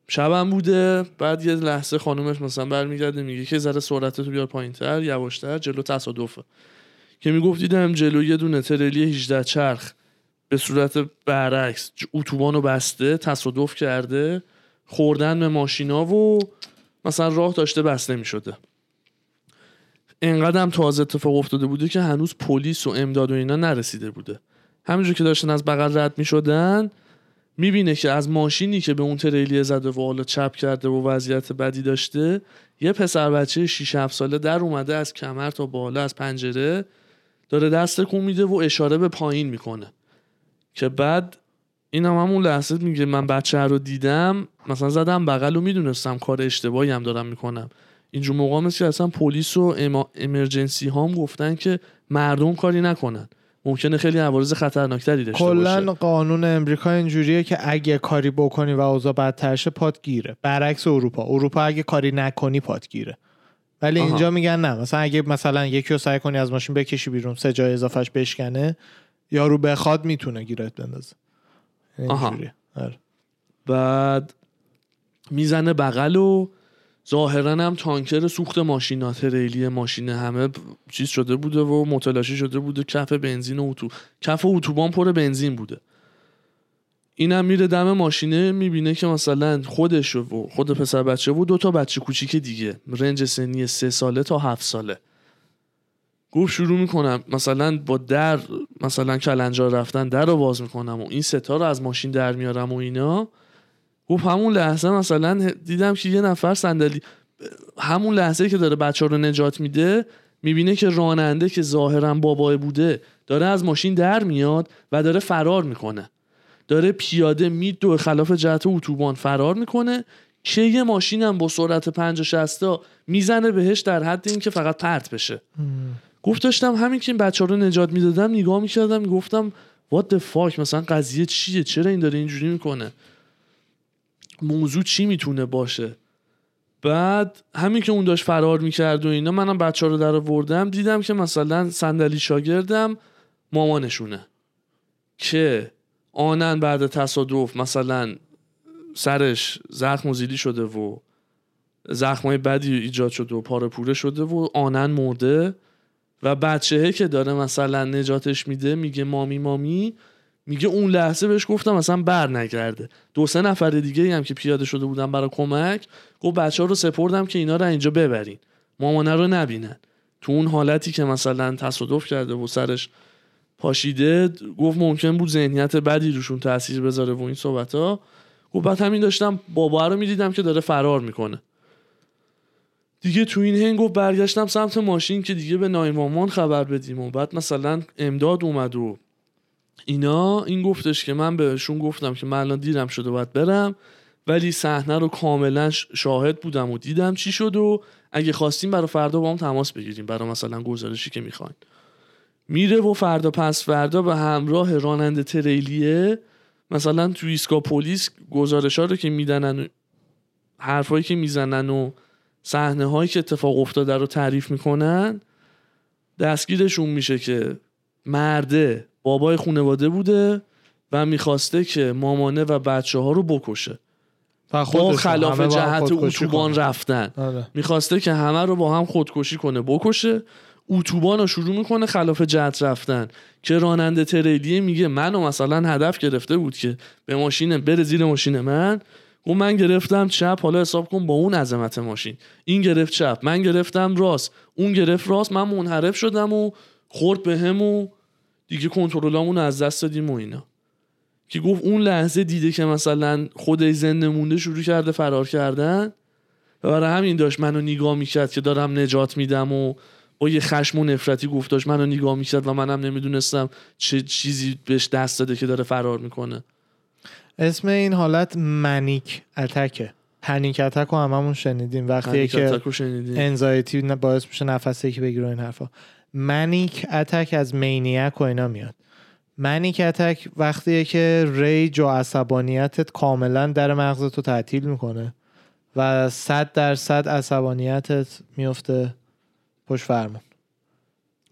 شبم بوده. بعد یه لحظه خانومش مثلا برمیگرده میگه که ذره سرعتتو بیار پایینتر یواشتر جلو تصادفه. که می‌گفت دیدم جلو یه دونه ترلی 18 چرخ. به صورت برعکس اتوبان رو بسته تصادف کرده خوردن به ماشینا و مثلا راه داشته بسته می‌شده. انقدر هم تازه اتفاق افتاده بوده که هنوز پلیس و امداد و اینا نرسیده بوده. همینجور که داشتن از بغل رد می‌شدن می‌بینه که از ماشینی که به اون تریلیه زده و حالا چپ کرده و وضعیت بدی داشته یه پسر بچه 6 7 ساله در اومده از کمر تا بالا از پنجره داره دست کن میده و اشاره به پایین می‌کنه. که بعد این هم همون لحظه میگه من بچه رو دیدم مثلا زدم بغل و می‌دونستم کار اشتباهی هم دارم می‌کنم. اینجور موقع مثل که اصلا پلیس و اما امرجنسی هم گفتن که مردم کاری نکنن. ممکنه خیلی عوارض خطرناکتری داشته کلا باشه قانون امریکا اینجوریه که اگه کاری بکنی و اوضاع بدتر شه پات گیره. برعکس اروپا. اروپا اگه کاری نکنی پات گیره. ولی آها. اینجا میگن نه. مثلا اگه مثلا یکی رو سعی کنی از ماشین بکشی بیرون سه جای اضافهش بشکنه یارو بخواد می‌تونه گیرت بندازه آها. اینجوریه. آره. بعد می‌زنه بغل و ظاهرا هم تانکر سوخت ماشینات ریلی ماشین همه چیز شده بوده و متلاشی شده بوده کف بنزین و اتو کف اتوبان پر بنزین بوده اینم میره دم ماشینه می‌بینه که مثلا خودش و خود پسر بچه و دو تا بچه کوچیک دیگه رنج سنی سه ساله تا هفت ساله گفت شروع می‌کنم. مثلا با در مثلا کلنجار رفتن در رو باز می‌کنم و این ستا رو از ماشین در میارم و اینا. گفت همون لحظه مثلا دیدم که یه نفر صندلی همون لحظه که داره بچه رو نجات میده می‌بینه که راننده که ظاهرا بابای بوده داره از ماشین در میاد و داره فرار می‌کنه. داره پیاده میدو خلاف جهت اتوبان فرار می‌کنه. که یه ماشینم با سرعت 50 60 می‌زنه بهش در حد اینکه فقط پرت بشه. گفت داشتم همین که این بچه رو نجات می‌دادم نگاه می‌کردم می‌گفتم what the fuck مثلا قضیه چیه؟ چرا این داره اینجوری می‌کنه؟ موضوع چی می‌تونه باشه؟ بعد همین که اون داشت فرار می‌کرد و اینا منم بچه رو در آوردم دیدم که مثلا صندلی شاگردم مامانشونه که آنن بعد تصادف مثلا سرش زخم و زیلی شده و زخمای بدی ایجاد شده و پاره پوره شده و آنن مرده. و بچهه که داره مثلا نجاتش میده میگه مامی مامی میگه اون لحظه بهش گفتم مثلا بر نگرده. دو سه نفر دیگه هم که پیاده شده بودن برای کمک گفت بچه ها رو سپردم که اینا رو اینجا ببرین. مامانه رو نبینن. تو اون حالتی که مثلا تصادف کرده و سرش پاشیده گفت ممکن بود ذهنیت بدی روشون تاثیر بذاره و این صحبت ها گفت بعد همین داشتم بابا رو می‌دیدم که داره فرار می‌کنه. دیگه تو این هنگ گفت برگشتم سمت ماشین که دیگه به نایمامان خبر بدیم و بعد مثلا امداد اومد و اینا. این گفتش که من بهشون گفتم که من الان دیرم شده باید برم ولی صحنه رو کاملا شاهد بودم و دیدم چی شد و اگه خواستیم برای فردا با هم تماس بگیریم برای مثلا گزارشی که می‌خواین. میره و فردا پس فردا به همراه راننده تریلیه مثلا تو ایسکا پلیس گزارش ها رو که میدنن حرفایی که می‌زنن و صحنه هایی که اتفاق افتاده رو تعریف می‌کنن دستگیرشون میشه که مرده بابای خانواده بوده و می‌خواسته که مامانه و بچه ها رو بکشه. و با خلاف جهت اتوبان. رفتن. آره. می‌خواسته که همه رو با هم خودکشی کنه بکشه. اتوبان رو شروع می‌کنه خلاف جهت رفتن. که راننده تریلیه میگه منو مثلا هدف گرفته بود که به ماشین بره زیر ماشین من. و من گرفتم چپ حالا حساب کن با اون عظمت ماشین. این گرفت چپ من گرفتم راست. اون گرفت راست من منحرف شدم و خورد به هم و دیگه کنترلامون از دست دادیم و اینا. که گفت اون لحظه دیده که مثلا خودش زنده مونده شروع کرده فرار کردن. و برای همین داشت منو نگاه می‌کرد که دارم نجات میدم و با یه خشم و نفرتی گفت داشت منو نگاه می‌کرد و منم نمی‌دونستم چه چیزی بهش دست داده که داره فرار می‌کنه. اسم این حالت منیک اتکه. panic attack رو هممون شنیدیم. وقتی که anxiety باعث میشه نفست بگیره و این حرفا. manic attack از manic و اینا میاد. manic attack وقتیه که rage و عصبانیتت کاملا در مغزت رو تعطیل می‌کنه و صد درصد عصبانیتت میفته پشت فرمون.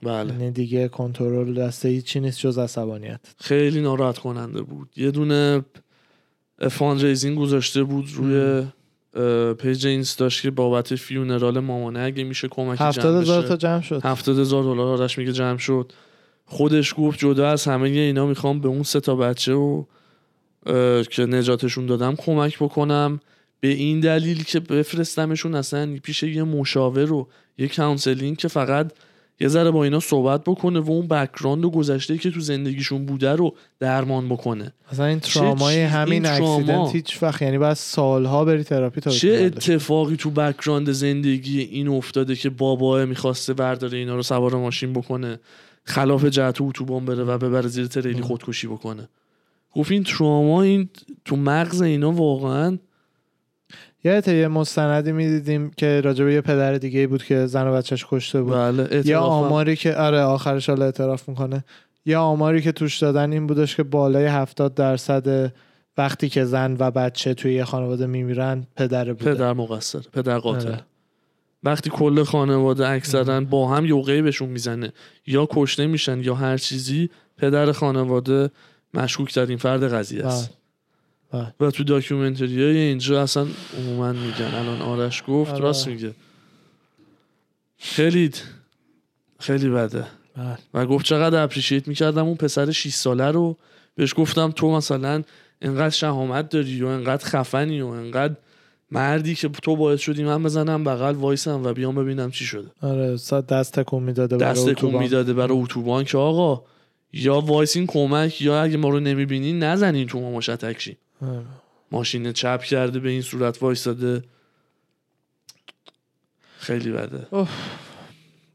بله. یعنی دیگه کنترل دسته هیچی نیست جز عصبانیت. خیلی ناراحت کننده بود. یه دونه fundraising گذاشته بود روی page اینستاش که بابت funeral مامانه اگه میشه کمکی جمع هفتاد هزار بشه. تا جمع شد. هفتاد هزار دلار آرش میگه جمع شد. خودش گفت جدا از همه اینا می‌خوام به اون سه تا بچه و که نجاتشون دادم کمک بکنم. به این دلیل که بفرستمشون اصلا پیش یه مشاور و یه counseling که فقط یه ذره با اینا صحبت بکنه و اون background و گذشته که تو زندگیشون بوده رو درمان بکنه مثلا این ترامای همین این تراما؟ اکسیدنت هیچ وقت یعنی باید سالها بری تراپی تا چه. اتفاقی تو بکراند زندگی این افتاده که بابا می‌خواسته برداره اینا رو سوار ماشین بکنه خلاف جهت اتوبان بره و ببره زیر تریلی خودکشی بکنه گفت این تراما این تو مغز اینا واقعا یادت یه مستندی می‌دیدیم که راجع به یه پدر دیگه بود که زن و بچهش کشته بود. بله یا. آماری که آره آخرش حالا اعتراف می‌کنه. یا آماری که توش دادن این بودش که بالای 70 درصد وقتی که زن و بچه توی یه خانواده میمیرن پدر بوده. پدر مقصر پدر قاتل. آره. وقتی کل خانواده اکثرا با هم یوقعی بهشون می‌زنه یا کشته میشن یا هر چیزی پدر خانواده مشکوک ترین فرد قضیه است. بله. و تو داکیومنتری های اینجا اصلا عموما میگن الان آرش گفت آره. راست میگه خیلی خیلی بده بله. و گفت چقدر appreciate می‌کردم اون پسر 6 ساله رو بهش گفتم تو مثلا انقدر شهامت داری و انقدر خفنی و انقدر مردی که تو باعث شدی من بزنم بغل وایسم و بیام ببینم چی شده آره دست تکون می‌داده برای دست اتوبان. می‌داده برای اتوبان که آقا یا وایسین کمک یا اگه ما رو نمی‌بینین نزنین تو ما مشتک شین آره. ماشین چپ کرده به این صورت وایساده. خیلی بده.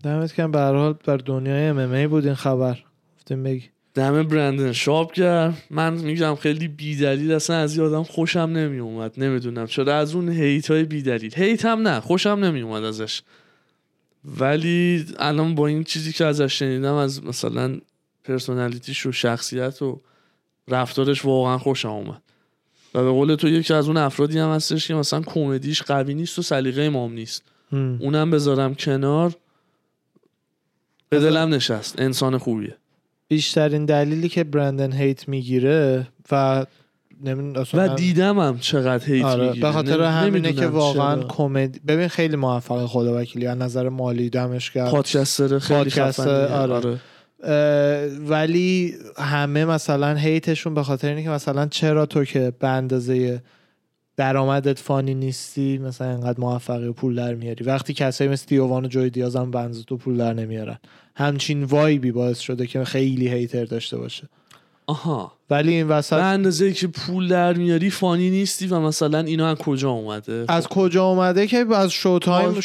دمت کم به حال بر دنیای ام بود این خبر. گفتیم بگی. دم برندن شاب کرد. من میگم خیلی بیدلیل. اصلا از این آدم خوشم نمی اومد نمی‌دونم چرا. از اون هیت های بیدلیل. هیت هم نه. خوشم نمی اومد ازش. ولی الان با این چیزی که ازش شنیدم از مثلا پرسونالیتیش و شخصیت و رفتارش واقعا خوشم اومد. و به قول تو یکی از اون افرادی هم هستش که مثلا کمدیش قوی نیست و سلیقه امام نیست هم. اونم بذارم کنار به دلم نشست انسان خوبیه بیشترین دلیلی که برندن هیت می‌گیره و نمی... اصلا و دیدم هم چقدر هیت آره می‌گیره به خاطر همینه که واقعا. کمدی ببین خیلی موفق خدا وکیلی از نظر مالی دمش کرد پادکستر خیلی خفنیه. آره. آره. ولی همه مثلا هیتشون به خاطر اینه که مثلا چرا تو که به اندازه درآمدت funny نیستی مثلا انقدر موفقی و پول در میاری؟ وقتی کسایی مثل دیوان و جوی دیاز هم بنز تو پول در نمیارن. همچین vibe ی باعث شده که خیلی hater داشته باشه. آها. ولی این به وسط اندازه که پول در میاری funny نیستی و مثلا اینا از کجا اومده؟ از کجا اومده که از Showtime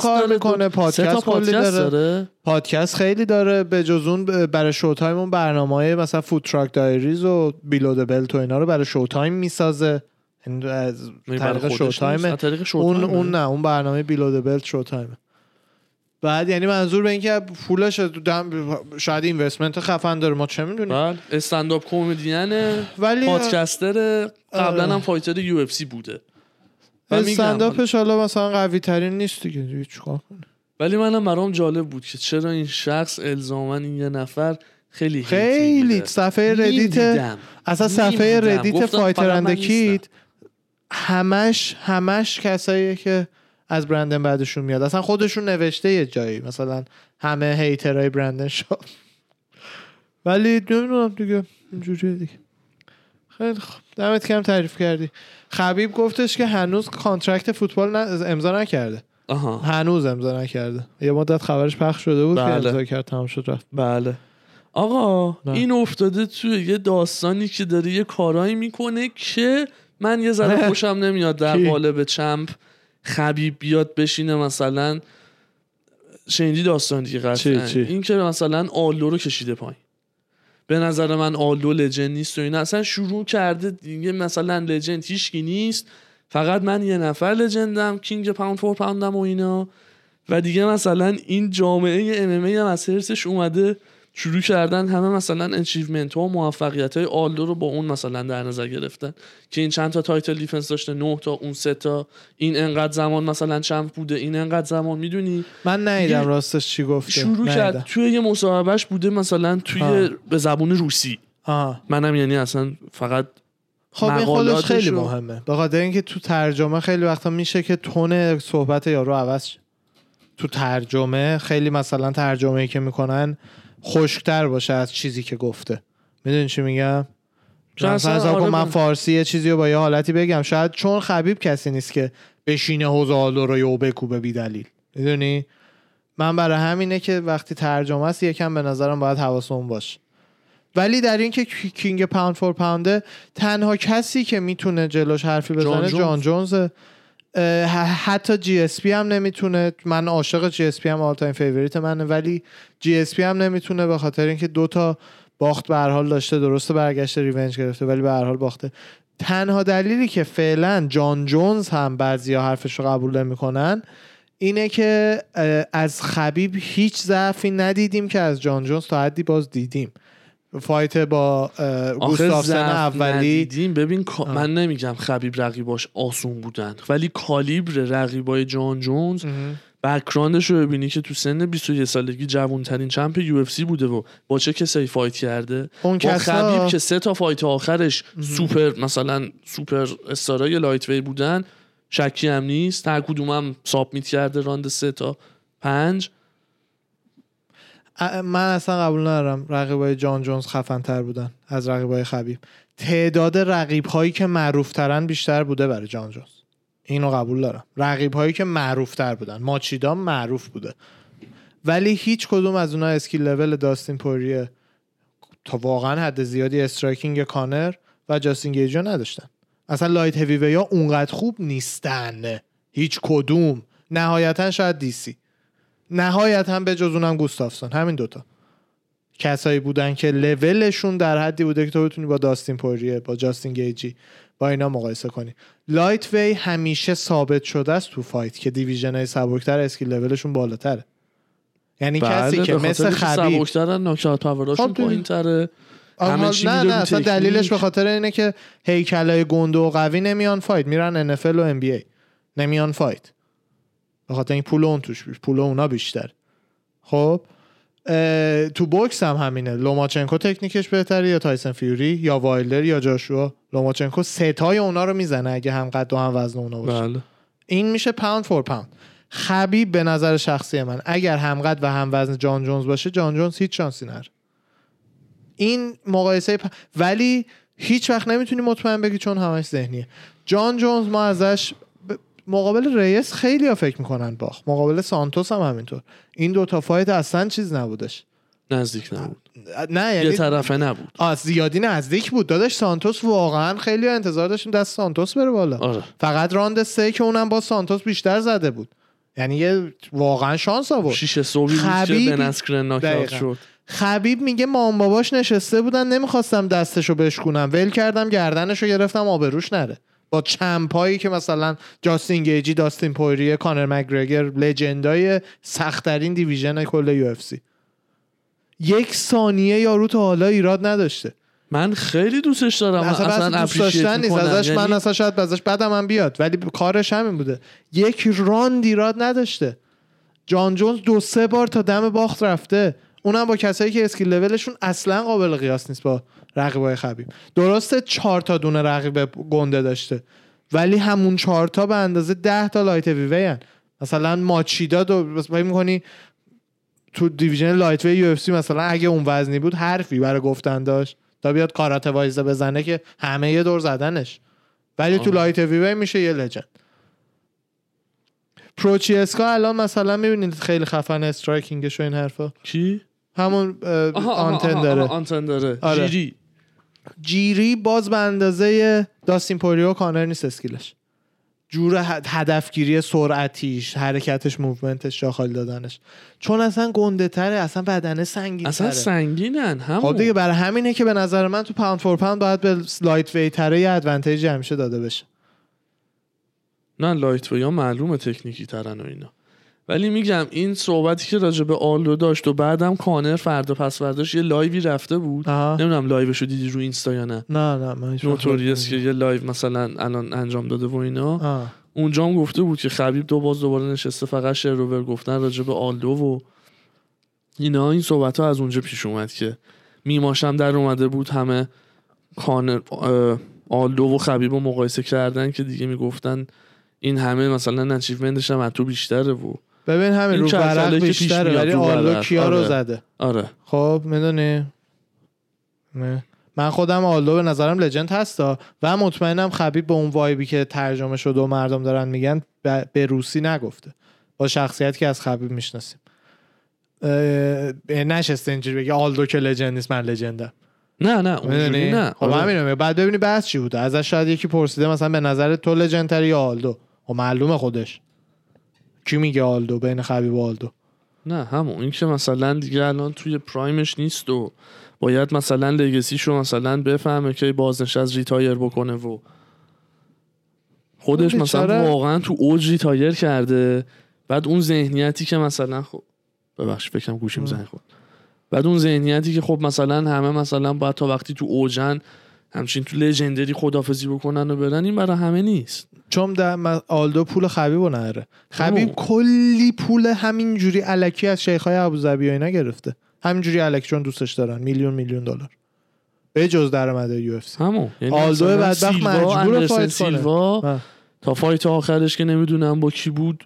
کار می‌کنه پادکست کلی داره. داره؟ پادکست خیلی داره به جز اون برای Showtime اون برنامه مثلا Food Truck Diaries و Below the Belt و اینا رو برای Showtime می‌سازه از طریق خودش شو نیست؟ تایم از طریق شو اون؟ اون نه اون برنامه بیلو د بلت شو تایم بعد یعنی منظور به این که پولش دم- شاید اینوستمنت خفن داره ما چه می‌دونیم بله استنداپ کمدینه ولی پادکستر قبلا آره. هم فایتر یو اف سی بوده استنداپش حالا مثلا قوی ترین نیست دیگه چیکار کنی؟ ولی منم برام جالب بود که چرا این شخص الزاما این یه نفر خیلی خیلی. صفحه ردیت. اصلا صفحه. Reddit Fighter فقط and من Kid نیستم. همش همش کساییه که از برندن بدشون میاد. اصلا خودشون نوشته یه جایی. مثلا همه hater های برندن شد ولی نمی‌دونم دیگه. اینجوریه دیگه. خیلی خوب دمت کم تعریف کردی. خبیب گفتش که هنوز contract فوتبال امضا نکرده. آها. هنوز امضا نکرده. یه مدت خبرش پخش شده بود که بله. امضا کرد تمام شد رفت. بله. آقا نه. این افتاده توی یه داستانی که داره یه کارایی می‌کنه که من یه ذره خوشم نمیاد در؟ قالب چمپ. خبیب بیاد بشینه مثلا. شنیدی داستان دیگه قطعا؟ این که مثلا آلو رو کشیده پایین. به نظر من آلو لجند نیست و اینا. اصلا شروع کرده دیگه مثلا لجند هیچکی نیست. فقط من یه نفر لجندم کینگ پاوند فور پاوندم و اینا. و دیگه مثلا این جامعه ام هم از حرصش اومده شروع کردن همه مثلا achievement ها و موفقیت های آلدو رو با اون مثلا در نظر گرفتن. که این چند تا title defense داشته نه تا اون سه تا. این انقدر زمان مثلا چند بوده این انقدر زمان می‌دونی؟ من دیگه راستش چی گفته. شروع ندیدم. کرد توی یه مصاحبهش بوده مثلا توی آه. به زبون روسی. منم یعنی اصلا فقط خب این خودش خیلی مهمه. به خاطر اینکه تو ترجمه خیلی وقتا میشه که تون صحبت یارو عوض شه. تو ترجمه خیلی مثلا ترجمه ای که می‌کنن خشکتر باشه از چیزی که گفته. می‌دونی چی میگم؟ کن آره من فارسی یه چیزی رو با یه حالتی بگم. شاید چون خبیب کسی نیست که بشینه حوزالو رو یو بکوبه بی دلیل. می‌دونی؟ من برای همینه که وقتی ترجمه است یکم به نظرم باید حواسمون باشه. ولی در این که کی- king pound for pound ه تنها کسی که می‌تونه جلوش حرفی جان بزنه جونز. جان جونزه. اه، ح- حتی GSP هم نمی‌تونه من عاشق GSP هم all time favorite منه ولی GSP هم نمی‌تونه به خاطر اینکه دو تا باخت به هر حال داشته درسته برگشته revenge گرفته ولی به هر حال باخته. تنها دلیلی که فعلا جان جونز هم بعضیا حرفش رو قبول نمی‌کنن اینه که از خبیب هیچ ضعفی ندیدیم که از جان جونز تا حدی باز دیدیم. fight با گوستافسن اولی. ندیدیم. ببین آه. من نمیگم خبیب رقیباش آسون بودن ولی caliber رقیبای جان جونز. background ش رو ببینی که تو سن 21 سالگی جوانترین champ UFC بوده و با چه کسایی fight کرده؟ اون با کسا خبیب که سه تا fight آخرش سوپر مثلا superstar ای lightweight بودن شکی هم نیست. هر کدوم هم submit کرده راند سه تا پنج. من اصلا قبول ندارم رقیبای جان جونز خفن تر بودن از رقیبای خبیب. تعداد رقیب هایی که معروف ترن بیشتر بوده برای جان جونز. اینو قبول دارم. رقیب هایی که معروف تر بودن. ماچیدا معروف بوده. ولی هیچ کدوم از اونها skill level داستین پوریه. تا واقعا حد زیادی striking کانر و جاستین گیچی نداشتن. اصلا light heavy ها اونقدر خوب نیستن. هیچ کدوم. نهایتا شاید DC نهایتا به جز اونم گوستافسون. همین دوتا. کسایی بودن که لولشون در حدی بوده که تو بتونی با داستین پوریه با جاستین گیجی با اینا مقایسه کنی. lightweight همیشه ثابت شده است تو fight که division های سبکتر skill level شون بالاتره. یعنی کسی که مثل خبیب سبکترن knockout power اشون خب دیگه. پایین تره آها، همه چی نه نه اصلا. دلیلش به خاطر اینه که هیکلای گنده و قوی نمیان fight. میرن NFL و NBA نمیان fight. به خاطر این پول اون توش. پول اونا بیشتر. خب تو بوکس هم همینه. لوماچنکو تکنیکش بهتره یا تایسن فیوری یا وایلدر یا جاشوا. لوماچنکو سه تای اونا رو می‌زنه اگه هم قد و هم وزن اونا باشه. بله. این میشه pound for pound. خبیب به نظر شخصی من اگر همقد و هم وزن جان جونز باشه جان جونز هیچ شانسی نداره. این مقایسه پ... ولی هیچ وقت نمی‌تونی مطمئن بگی چون همش ذهنیه. جان جونز ما ازش مقابل ریس خیلی ها فکر می‌کنن باخت. مقابل سانتوس هم همینطور. این دوتا fight اصلا چیز نبودش. نزدیک نبود. نه یه یعنی طرفه نبود. آه، زیادی نزدیک بود. داداش سانتوس واقعا خیلی ها انتظار داشتیم دست سانتوس بره بالا. آره. فقط راند سه که اونم با سانتوس بیشتر زده بود. یعنی یه واقعا شانس آورد. شیش صبحی خبیب- به دقیقاً. شد. خبیب میگه مامان باباش نشسته بودن نمی‌خواستم دستشو بشکونم. ول کردم گردنشو گرفتم آبروش نره. با champ ایی که مثلا جاستین گیجی داستین پوریه کانر مگرگور legend ای سختترین division کل UFC. یک ثانیه یارو تا حالا ایراد نداشته. من خیلی دوستش دارم. اصلا اصلا, دوست داشتن نیست. ازش من یعنی اصلا شاید ازش بدم هم بیاد. ولی کارش همین بوده. یک راند ایراد نداشته. جان جونز دو سه بار تا دم باخت رفته. اونم با کسایی که skill level شون اصلا قابل قیاس نیست با رقیبای خبیب درسته چهار تا دونه رقیب گنده داشته ولی همون چهار تا به اندازه ده تا lightweight ان. مثلا ماچیدا دو بس فکر می‌کنی تو division lightweight UFC مثلا اگه اون وزنی بود حرفی برای گفتن داشت. تا بیاد کارات وایزه بزنه که همه یه دور زدنش. ولی تو آه. lightweight میشه یه legend پروچیسکا الان مثلا می‌بینید خیلی خفن striking ش و این حرفا. کی؟ همون آنتن داره. آنتن داره. آره. جیری جیری باز به اندازه داستین پوریو و کانر نیست skill ش. جور هدفگیری سرعتیش حرکتش movement ش جا خالی دادنش. چون اصلا گنده تره اصلا بدنه سنگین اصلا تره. سنگینن همون. خب دیگه برای همینه که به نظر من تو pound for pound باید به lightweight تره یه advantage همیشه داده بشه. نه light یا معلومه تکنیکی ترن و اینا. ولی میگم این صحبتی که راجع به آلدو داشت و بعدم کانر فردا پس فرداش یه live ی رفته بود. نمی‌دونم live شو دیدی رو اینستا یا نه نه نه من Notorious که. یه live مثلا الان انجام داده و اینا آه. اونجا هم گفته بود که خبیب دو باز دوباره نشسته فقط شر و ور گفتن راجع به آلدو و اینا این صحبت ها از اونجا پیش اومد که میماشم در اومده بود همه کانر آلدو و خبیب رو مقایسه کردن که دیگه می‌گفتن این همه مثلا achievement ش هم از تو بیشتره و ببین همین رو ورق پیش بیشتره ولی رو آلو ورق. کیا رو آره. زده. آره. خب می‌دونی؟ من خودم آلدو به نظرم legend هستا و مطمئنم خبیب به اون vibe ی که ترجمه شده و مردم دارن میگن به روسی نگفته. با شخصیت که از خبیب می‌شناسیم. نشسته اینجوری بگه آلدو که legend نیست من legend م. نه نه اونجوری نه. خب آره. همینه بعد ببینی بحث چی بوده. ازش شاید یکی پرسیده مثلا به نظر تو legend تری یا آلدو خب معلومه خودش. کی میگه آلدو؟ بین خبیب و آلدو. نه همون. این که مثلا دیگه الان توی prime ش نیست و باید مثلا legacy شو مثلا بفهمه که بازنشست retire بکنه و خودش مثلا واقعا تو اوج retire کرده. بعد اون ذهنیتی که مثلا خب ببخش فکرم گوشیم زنگ خورد. بعد اون ذهنیتی که خب مثلا همه مثلا باید تا وقتی تو اوجن همچین تو legendary خدافظی بکنن و برن این برای همه نیست. چون در آلدو پول خبیب نداره. خبیب. کلی پول همینجوری الکی از شیخهای ابوظبی و اینا گرفته. همینجوری الکی چون دوستش دارن. میلیون میلیون دلار. به جز درآمد UFC. همون. یعنی آلدو بدبخت مجبور fight. سیلوا. تا fight آخرش که نمی‌دونم با کی بود.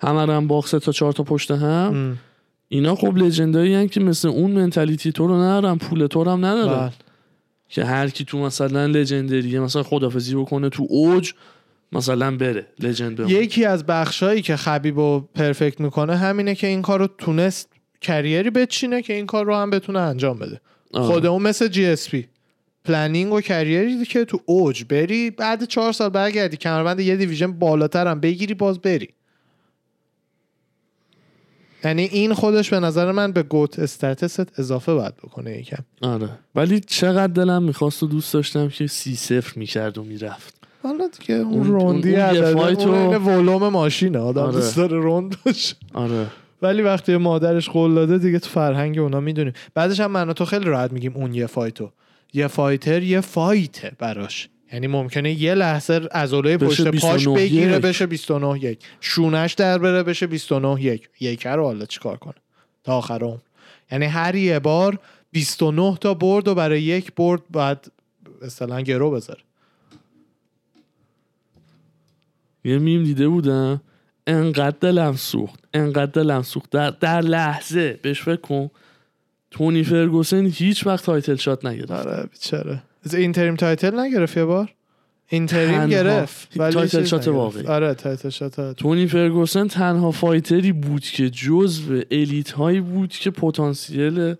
همه هم باخت سه تا چهار تا پشت هم. اینا خب legend ایی ان که مثل اون mentality تو رو ندارن پول تو رو هم ندارن. بله. که هر کی تو مثلا legendary ه مثلا خدافظی بکنه تو اوج مثلا بره legend بمونه. یکی از بخشایی که خبیب رو perfect می‌کنه همینه که این کار رو تونست career ی بچینه که این کار رو هم بتونه انجام بده. آه. خود اون مثل GSP planning و career ی که تو اوج بری بعد چهار سال برگردی کمربند یه division بالاتر هم بگیری باز بری. یعنی این خودش به نظر من به GOAT status ت اضافه باید بکنه یکم. آره. ولی چقدر دلم می‌خواست و دوست داشتم که سی صفر می‌کرد و می‌رفت. حالا دیگه اون, اون- round ی اون- اون یه عدده، اون ولوم ماشینه. آدم آره. دوست داره round باشه. آره. ولی وقتی مادرش قول داده دیگه تو فرهنگ اونا می‌دونیم. بعدش هم من و تو خیلی راحت میگیم اون یه fight و. یه فایتر یه فایته براش. یعنی ممکنه یه لحظه عضله پشت پاش 29 بگیره. بشه 29 یک. شونش در بره بشه 29 یک. یک رو حالا چیکار کنه؟ تا آخر عمر. یعنی هر یه بار 29 تا برد و برای یک برد باید مثلا گرو بذاره. یه میم دیده بودم؟ انقدر دلم سوخت انقدر دلم سوخت. در, در لحظه بهش فکر کن. تونی فرگوسن هیچ وقت title shot نگرفت. آره بیچاره. interim title نگرفت یه بار interim. گرفت ولی title shot. واقعی. آره title shot تونی فرگوسن تنها fighter ی بود که جزو elite هایی بود که پتانسیل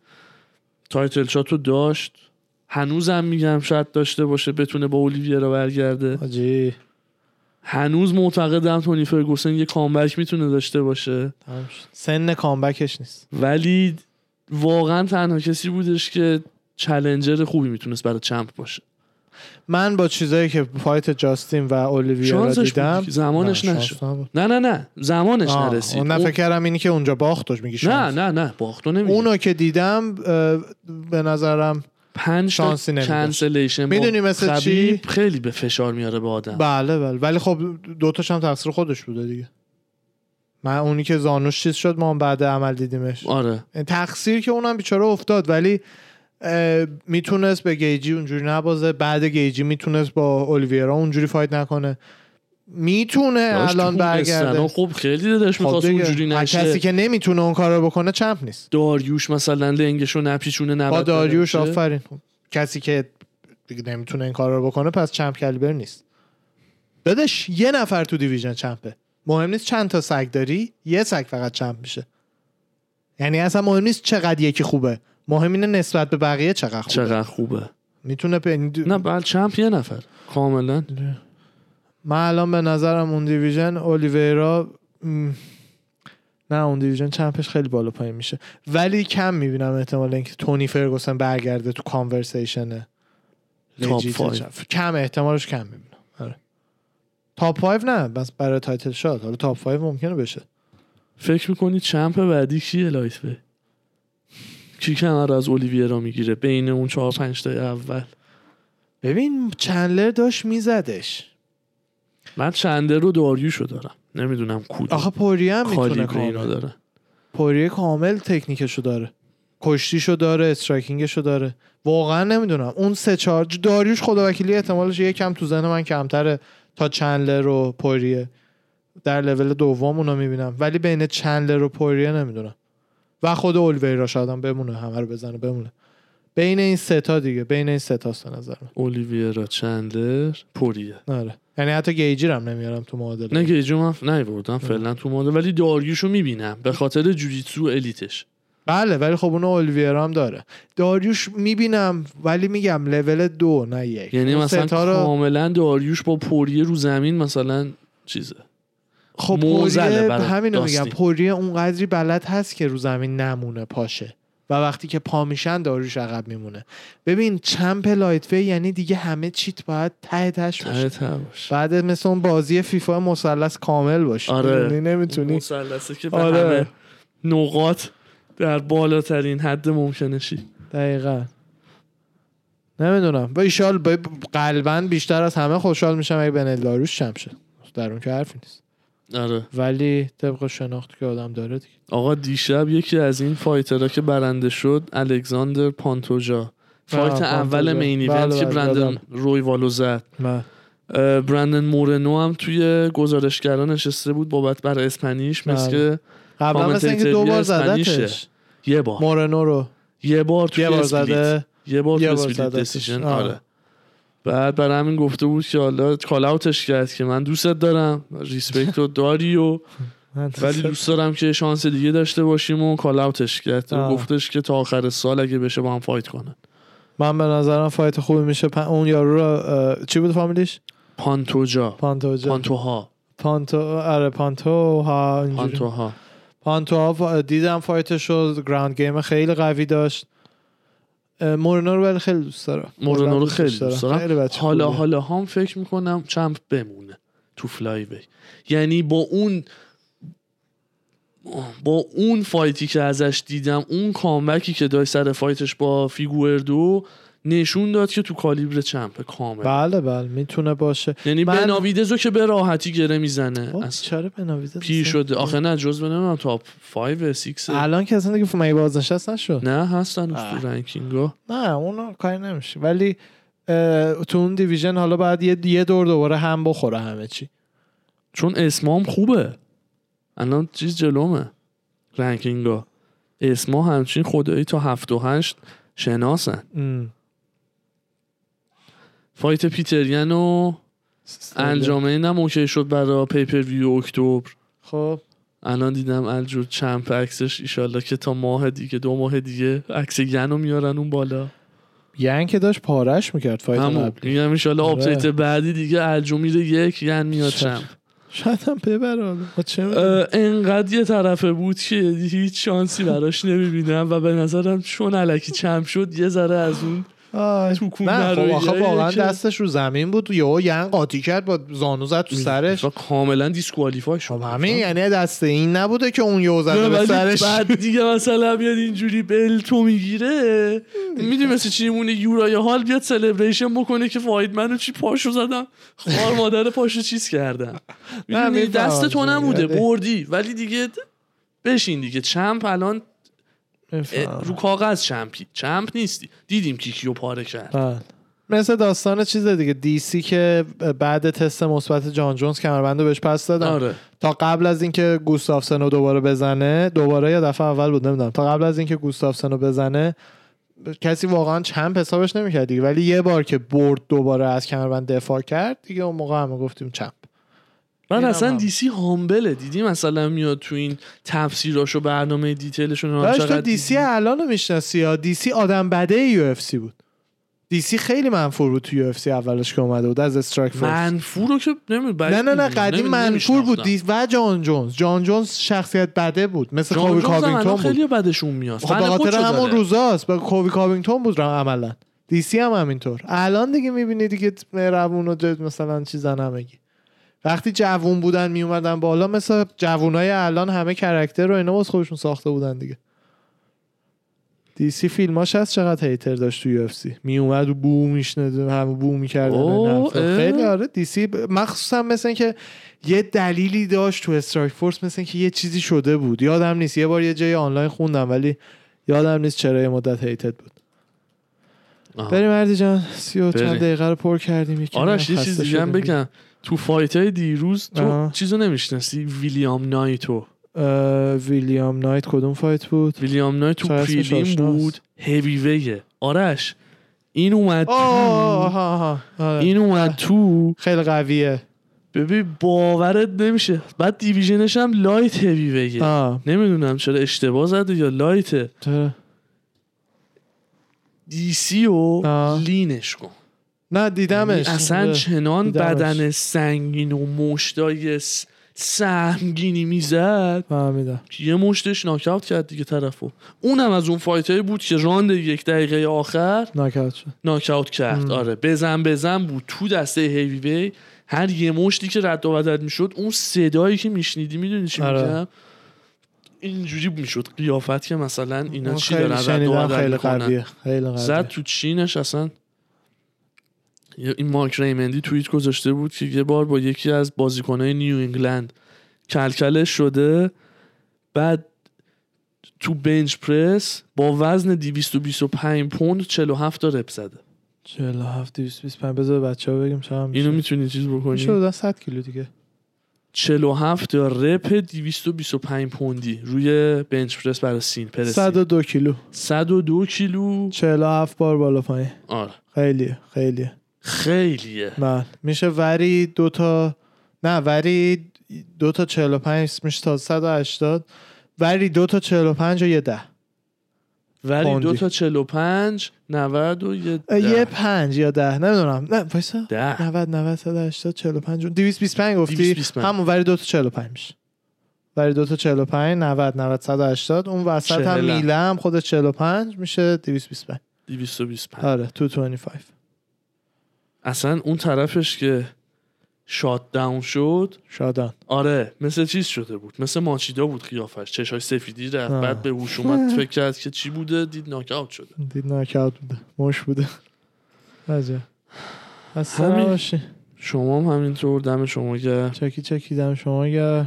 title shot رو داشت هنوزم میگم شاید داشته باشه بتونه با اولیویرا برگرده حاجی هنوز معتقدم تونی فرگوسن یه comeback می‌تونه داشته باشه شد. سن comeback ش نیست ولی واقعا تنها کسی بودش که چلنجر خوبی می‌تونست برای چمپ باشه. من با چیزایی که فایت جاستین و اولیویرا شانسش دیدم. زمانش نشد. نه نه نه. زمانش آه، نرسید. اون فکر کردم اینی که اونجا باختش میگی نه نه نه باختو نمیگه اونو که دیدم به نظرم پنج شانسی. کنسلیشن می‌دونی مثل چی؟ خیلی به فشار میاره به آدم. بله بله. ولی خب دوتاش هم تقصیر خودش بوده دیگه. من اونی که زانوش چیز شد ما هم بعد عمل دیدیمش. آره. تقصیر که اونم بیچاره افتاد ولی می‌تونست به گیچی اونجوری نبازه. بعد گیچی می‌تونست با اولیویرا اونجوری fight نکنه. می‌تونه داشت الان برگرده. خب خیلی خب می‌خواست اونجوری نشه. کسی که نمی‌تونه اون کارو بکنه champ نیست. داریوش مثلا لنگشو نپیچونه با داریوش. آفرین. کسی که نمی‌تونه این کار رو بکنه پس champ caliber نیست. دادش یه نفر تو دیویژن چمپه. مهم نیست چند تا سگ داری یه سگ فقط چمپ میشه. یعنی اصلا مهم نیست چقدر یکی خوبه. مهم اینه نسبت به بقیه چقدر خوبه. چقدر خوبه. می‌تونه به نه بعد چمپ یه نفر. کاملا. من الان به نظرم اون دیویژن اولیویرا نه اون دیویژن چمپش خیلی بالا پایین میشه. ولی کم می‌بینم احتمال اینکه تونی فرگوسن برگرده تو کانورسیشن. کم احتمالش کم می‌بینم. آره. top 5 نه بس برای تایتل شات حالا top 5 ممکنه بشه. فکر می‌کنی champ بعدی کیه lightweight کی کمربند از اولیویرا می‌گیره؟ بین اون چهار پنج تا اول. ببین چندلر داشت میزدش. من چندلر رو داریوشو دارم. نمی‌دونم کدوم. آخه پوریه هم می‌تونه کامل. داره. پوریه کامل تکنیکشو داره. کشتیشو داره striking شو داره. واقعا نمی‌دونم. اون سه چارج داریوش خدا وکیلی احتمالش یکم تو ذهن من کمتره تا چندلر و پوریه در لول دوم اونو می‌بینم. ولی بین چندلر و پوریه نمی‌دونم. و خود اولویرا شاید هم بمونه همه رو بزنه بمونه. بین این سه تا دیگه بین این سه تاست به نظر من. اولیویرا چندلر پوریه. آره. یعنی حتی گیجی هم نمیارم تو معادله. نه که من نیوردم فعلا تو ماده ولی داریوشو می‌بینم. به خاطر جوجیتسو الیتش. بله ولی خب اون اولویرا هم داره. داریوش می‌بینم ولی میگم لول دو نه یک. یعنی مثلا رو کاملا داریوش با پوریه رو زمین مثلا چیزه. خب پوریه همینو میگم. پوریه اون قدری بلد هست که رو زمین نمونه پاشه و وقتی که پا میشن داروش عقب میمونه. ببین چمپ لایت وی یعنی دیگه همه چیت باید ته تش باشه. ته بعد مثل اون بازی فیفا مثلث کامل باشه. آره. نمی‌تونی مثلثه که به آره. همه نقاط در بالاترین حد ممکنشی. دقیقا. نمی‌دونم. با ایشال با قلبا بیشتر از همه خوشحال میشم اگه بنل داروش چم شه. در اون که حرفی نیست. آره ولی طبق شناختی که آدم داره دیگه آقا دیشب یکی از این فایترها که برنده شد الکساندر پانتوجا فایت پانتوجا. اول مین بله، ایونت که بله، برندن. روی والو زد اه، برندن مورنو هم توی گزارشگرا نشسته بود بابت برای اسپانیش مثل بله. که قبلا مثل اینکه دو بار. زدتش یه بار مورنو رو یه بار توی یه بار. زده یه بار یه توی بار. decision آه. آره بعد برای همین گفته بود که حالا call out ش کرد که من دوستت دارم respect رو داری و ولی دوست دارم که شانس دیگه داشته باشیم و call out ش کرد. آه. گفتش که تا آخر سال اگه بشه با هم fight کنن. من به نظرم fight خوبی میشه. پ- اون یارو رو چی بود فامیلیش؟ پانتوجا. پانتوجا. پانتوها. پانتو آره پانتو ها اینجوری. پانتوها. پانتو ها دیدم fight ش رو ground game خیلی قوی داشت. اه، مورنو رو ولی خیلی دوست دارم. مورنو رو خیلی دوست دارم. خیلی بچه حالا. حالا هم فکر می‌کنم چمپ بمونه تو flyweight. یعنی با اون با اون fight ی که ازش دیدم اون comeback ی که داشت سر fight ش با فیگردو نشون داد که تو caliber champ کامل. بله بله می‌تونه باشه. یعنی من- بناویدزو که به راحتی گره می‌زنه. خب، از چرا بناویده پیر شده. آخه نه جز نمی‌دونم تاپ 5 6 الان که اصلا دیگه می بازنشست نشد؟ نه هستن. تو رنکینگا نه اونو کاری نمیشه. ولی تو اون دیویژن حالا باید یه, یه دور دوباره هم بخوره همه چی. چون اسمام خوبه. الان چیز جلومه. رنکینگا اسما همچین خدایی تا هفت و هشت شناسن. ام. فایت پیتریان و انجام اینم اوکی شد برای پیپر ویو اکتبر. خب. الان دیدم الجور چمپ عکسش ایشالله که تا ماه دیگه دو ماه دیگه عکس گنو میارن اون بالا. یعنی که داشت پارش می‌کرد فایت قبلی. میگم ایشالله آره. آپدیت بعدی دیگه الجو میره یک ین میاد؟ چمپ شاید هم؟ اه، انقدر یه طرفه بود که هیچ شانسی براش نمی‌بینم و به نظرم چون علکی چمپ شد یه ذره از اون نه خب آخه واقعا که- دستش رو زمین بود یهو یعنی قاطی کرد با زانو زد تو سرش. و کاملا دیسکوالیفای شد. خب همین یعنی دست این نبوده که اون یهو زده به سرش. بعد دیگه مثلا بیاد اینجوری بل تو می‌گیره. می‌دونی مثل چی مونه یورای حال بیاد سلبریشن بکنه که فاید منو چی پاشو زدم؟ خوار مادر پاشو چیز کردم؟ دست تو نبوده میگی. بردی. ولی دیگه بشین دیگه. چمپ الان. رو کاغذ چمپی چمپ نیستی. دیدیم کی کیو پاره کرد. بله. مثل داستان چیز دیگه دی سی که بعد تست مثبت جان جونز کمربند رو بهش پس دادن. آره. تا قبل از اینکه گوستافسن رو دوباره بزنه دوباره یا دفعه اول بود نمی‌دونم. تا قبل از اینکه گوستافسن رو بزنه کسی واقعا چمپ حسابش نمی‌کرد دیگه. ولی یه بار که برد دوباره از کمربند دفاع کرد دیگه اون موقع همه گفتیم چمپ. من اصلا هم. دیسی هامبله دیدی مثلا میاد تو این تفسیراش و برنامه دیتیلشون رو داشت تو چقدر دی سی دیدی؟ الان رو می‌شناسی یا؟ دی سی آدم بده یو اف سی بود. دی سی خیلی منفور بود تو یو اف سی اولش که اومده بود. از استرایک فورس. منفور رو که نه نه نه قدیم منفور بود. دی و جان جونز. جان جونز شخصیت بده بود. مثل کوبی کابینگتون بود. خیلی بدشون میاد. خب به خاطر همون. روزاست. به کوبی کابینگتون بود عملا. دی سی هم همینطور. الان دیگه می‌بینی دیگه مهربون و مثلا چیزا نمیگی. وقتی جوون بودن میومدن بالا مثل جوونای الان همه کرکتر رو اینا واسه خودشون ساخته بودن دیگه دی سی فیلماش هست چقدر هیتر داشت تو یو سی می اومد و بو میشنه همه بو می‌کردن. خیلی آره دی سی مخصوصا مثل که یه دلیلی داشت تو استرایک فورس مثل که یه چیزی شده بود یادم نیست یه بار یه جای آنلاین خوندم ولی یادم نیست چرا یه مدت هیتد بود آها. بریم مردی جان سی و. چند دقیقه رو پر کردیم یکی آرش یه خسته چیز دیگه هم. بگم تو فایت های دیروز تو آها. چیزو نمی‌شناسی؟ ویلیام نایتو. ویلیام نایت کدوم فایت بود؟ ویلیام نایت تو پریلیم؟ بود. هیوی ویه آرش این اومد آه، تو. آه، آه، آه، آه. این اومد تو. خیلی قویه. ببین باورت نمیشه. بعد دیویژنش هم لایت هیوی ویه آه. نمی‌دونم چرا اشتباه زده یا لایته؟ دی سی و آه. لینش کن. نه دیدمش. یعنی اصلا چنان دیدمش. بدن سنگین و مشتای سهمگینی می‌زد. فهمیدم. یه مشتش ناکاوت کرد دیگه طرفو. اونم از اون fight ایی بود که راند یک دقیقه آخر ناکاوت شد. ناکاوت کرد. ام. آره بزن بزن بود تو دسته هیوی وی هر یه مشتی که رد و بدل می‌شد اون صدایی که میشنیدی می‌دونی چی آره. میگم؟ اینجوری می‌شد قیافت که مثلا اینا چی دارن رد و بدل خیلی قویه خیلی قویه. زد تو chin ش اصلا این مارک ریمندی توییت گذاشته بود که یه بار با یکی از بازیکنهای نیو انگلند کلکلش شده بعد تو بنچ پرس با وزن 225 پوند 47 تا رپ زده. 47 225 بذار بچه ها بگیم چند اینو می‌تونی چیز بکنی؟ بودن 100 کیلو دیگه. 47 تا رپ 225 پوندی روی بنچ پرس برای سین پرسی. 102 کیلو. 102 کیلو. 47 بار بالا پایین. آره. خیلیه خیلیه. خیلیه. من میشه وری دو تا نه وری دو تا 45 میشه تا 180 وری دو تا 45 و یه ده. ولی پوندی. دو تا 45 90 و یه ده. یه پنج یا ده نمی‌دونم. نه وایسا. ده. 90 90 180 45 225 گفتی؟ 225. همون وری دو تا 45 میشه. وری دو تا 45 90 90 180 اون وسط هم. میله هم خود 45 میشه 225 225 آره 225 اصلا اون طرفش که شات داون شد شادان آره مثل چیز شده بود مثل ماچیدا بود قیافش. چشاش سفیدی رفت آه. بعد به هوش اومد فکر کرد که چی بوده؟ دید ناکاوت شده. دید ناکاوت بوده. مش بوده. عجب. اصلا همین. شما هم همینطور دم شما گرم. چکی چکی دم شما گر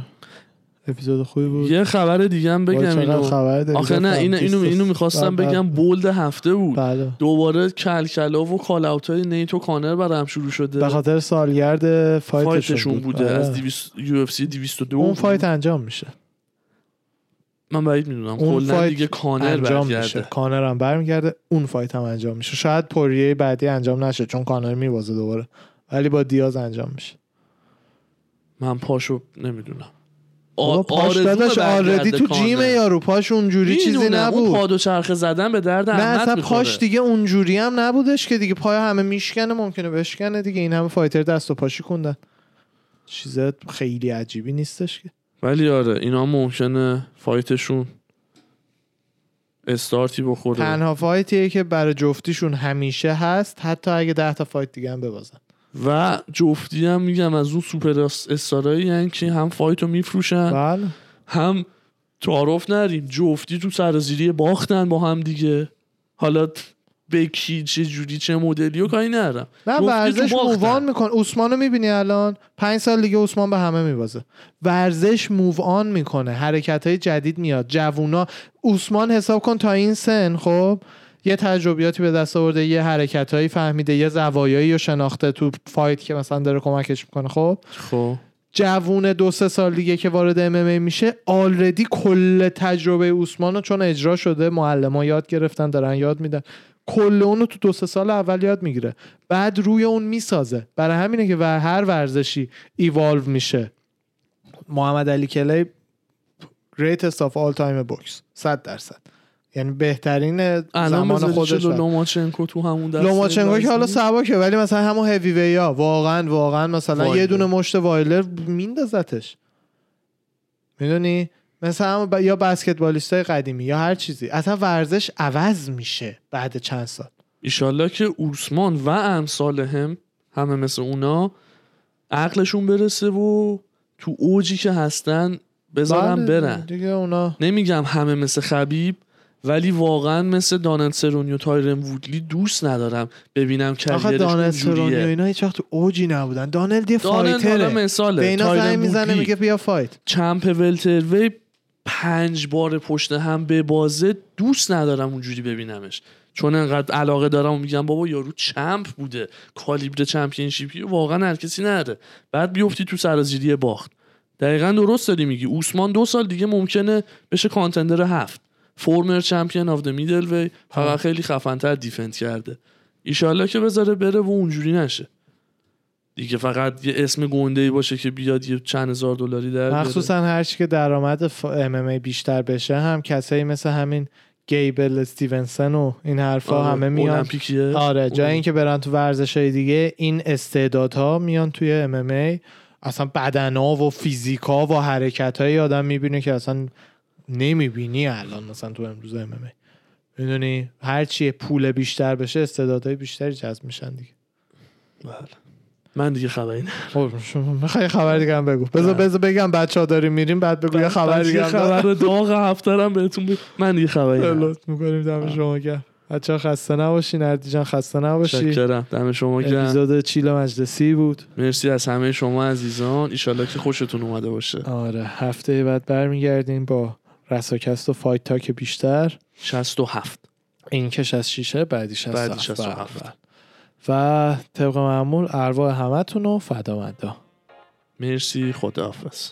اپیزود خوبی بود. یه خبر دیگه هم بگم اینو. خبر آخه نه. اینو اینو, 20 اینو می‌خواستم بعد- بگم بولد هفته بود. بله. دوباره کلکلا و کال اوت های نیتو کانر برای هم شروع شده. به خاطر سالگرد fight شون, fight شون بود. بوده. آره. از 200 UFC 202 اون. fight انجام میشه. من بعید می‌دونم. اون کلا fight دیگه کانر انجام میشه. برگرده. کانر هم برمیگرده. اون fight هم انجام میشه. شاید پوریه بعدی انجام نشه چون کانر می‌بازه دوباره. ولی با دیاز انجام میشه. من پاشو نمی‌دونم. بابا پاش داداش already تو gym یارو پاش اونجوری چیزی اون نبود. پاد و چرخ زدن به درد نه اصلا. پاش دیگه اونجوری هم نبودش که دیگه پای همه میشکنه ممکنه بشکنه دیگه. این همه fighter دست و پاشی کندن چیز خیلی عجیبی نیستش که. ولی آره اینا ممکنه fight شون start ی بخوره. تنها fight یه که برای جفتیشون همیشه هست حتی اگه ده تا fight دیگه هم ببازن. و جفتی هم میگم از اون سوپر استارایی که هم fight و میفروشن. بله. هم تعارف نریم. جفتی تو سرازیری باختن با هم دیگه. حالا به کی چه جوری چه مدلی و کاری ندارم. نه ورزش. مووان میکن عثمانو می‌بینی الان؟ پنج سال دیگه عثمان به همه میبازه. ورزش موو آن می‌کنه. حرکت های جدید میاد. جوونا. عثمان حساب کن تا این سن خب؟ یه تجربیاتی به دست آورده یه حرکت هایی فهمیده یه زوایایی رو شناخته تو فایت که مثلا داره کمکش می‌کنه خب؟ خب. جوون دو سه سال دیگه که وارد MMA میشه already کل تجربه عثمان رو چون اجرا شده معلم ها یاد گرفتن دارن یاد میدن. کل اونو تو دو سه سال اول یاد می‌گیره. بعد روی اون می‌سازه. برای همینه که و هر ورزشی ایوالو میشه. محمد علی کلی greatest of all time بوکس 100 درصد. یعنی بهترین زمان خودش لوماچنکو تو همون دسته لوماچنکو که حالا؟ سباکه ولی مثلا همون هیوی ویا واقعا واقعا مثلا وایلر. یه دونه مشت وایلر میندازتش. می‌دونی؟ مثلا ب... یا بسکتبالیست قدیمی یا هر چیزی. اصلا ورزش عوض میشه بعد چند سال. ایشالله که اوسمان و امثال هم همه مثل اونا عقلشون برسه و تو اوجی که هستن بذارن بله، برن. دیگه اونا نمیگم همه مثل خبیب ولی واقعا مثل دانل سرونی و تایرن وودلی دوست ندارم ببینم آخه career ش دانل سرونی و اینا هیچ وقت تو اوجی نبودن. دانل دیگه دانل حالا fighter ه. به مثاله اینا زنگ تایرن می‌زنه وودلی. میگه بیا fight. champ welterweight پنج بار پشت هم ببازه دوست ندارم اونجوری ببینمش. چون انقدر علاقه دارم و میگم بابا یارو champ بوده. caliber championship ی واقعا هر کسی نداره بعد بیفتی تو سرازیری باخت. دقیقا درست داری میگی. اوسمان دو سال دیگه ممکنه بشه contender هفت. former champion of the middleweight فقط خیلی خفنتر defend کرده. ایشالله که بذاره بره و اونجوری نشه. دیگه فقط یه اسم گنده ای باشه که بیاد یه چند هزار دلاری در. مخصوصا هر چی که درآمد ف... MMA بیشتر بشه هم کسایی مثل همین گیبل استیونسن و این حرفا آره، همه میان. آره جای اینکه برن تو ورزش های دیگه این استعدادها میان توی MMA اصلا بدنا و فیزیکا و حرکت های آدم می‌بینه که اصلا نمی‌بینی الان مثلا تو امروز ام می‌دونی؟ هرچی پول بیشتر بشه استعدادهای بیشتری جذب میشن دیگه. بله. من دیگه خبری نه خب شما می‌خوای خبر دیگه هم بگو. بذار بذار بگم بچه ها داریم میریم بعد بگو یه خبر دیگه هم خبر داغ هفته هم بهتون بگم من دیگه خبری نه لطف می‌کنیم دم شما گرم. بچه خسته نباشین اردی جان خسته نباشی شکرم دم شما گرم. اپیزود چیل مجلسی بود. مرسی از همه شما عزیزان. ایشالله که خوشتون اومده باشه. آره هفته بعد برمیگردیم با رساکست و فایت تاک بیشتر. 67 این کش از شیشه بعدی 67 بعدی 67. بله. و طبق معمول ارواح همتون رو فدا مدا مرسی خداحافظ.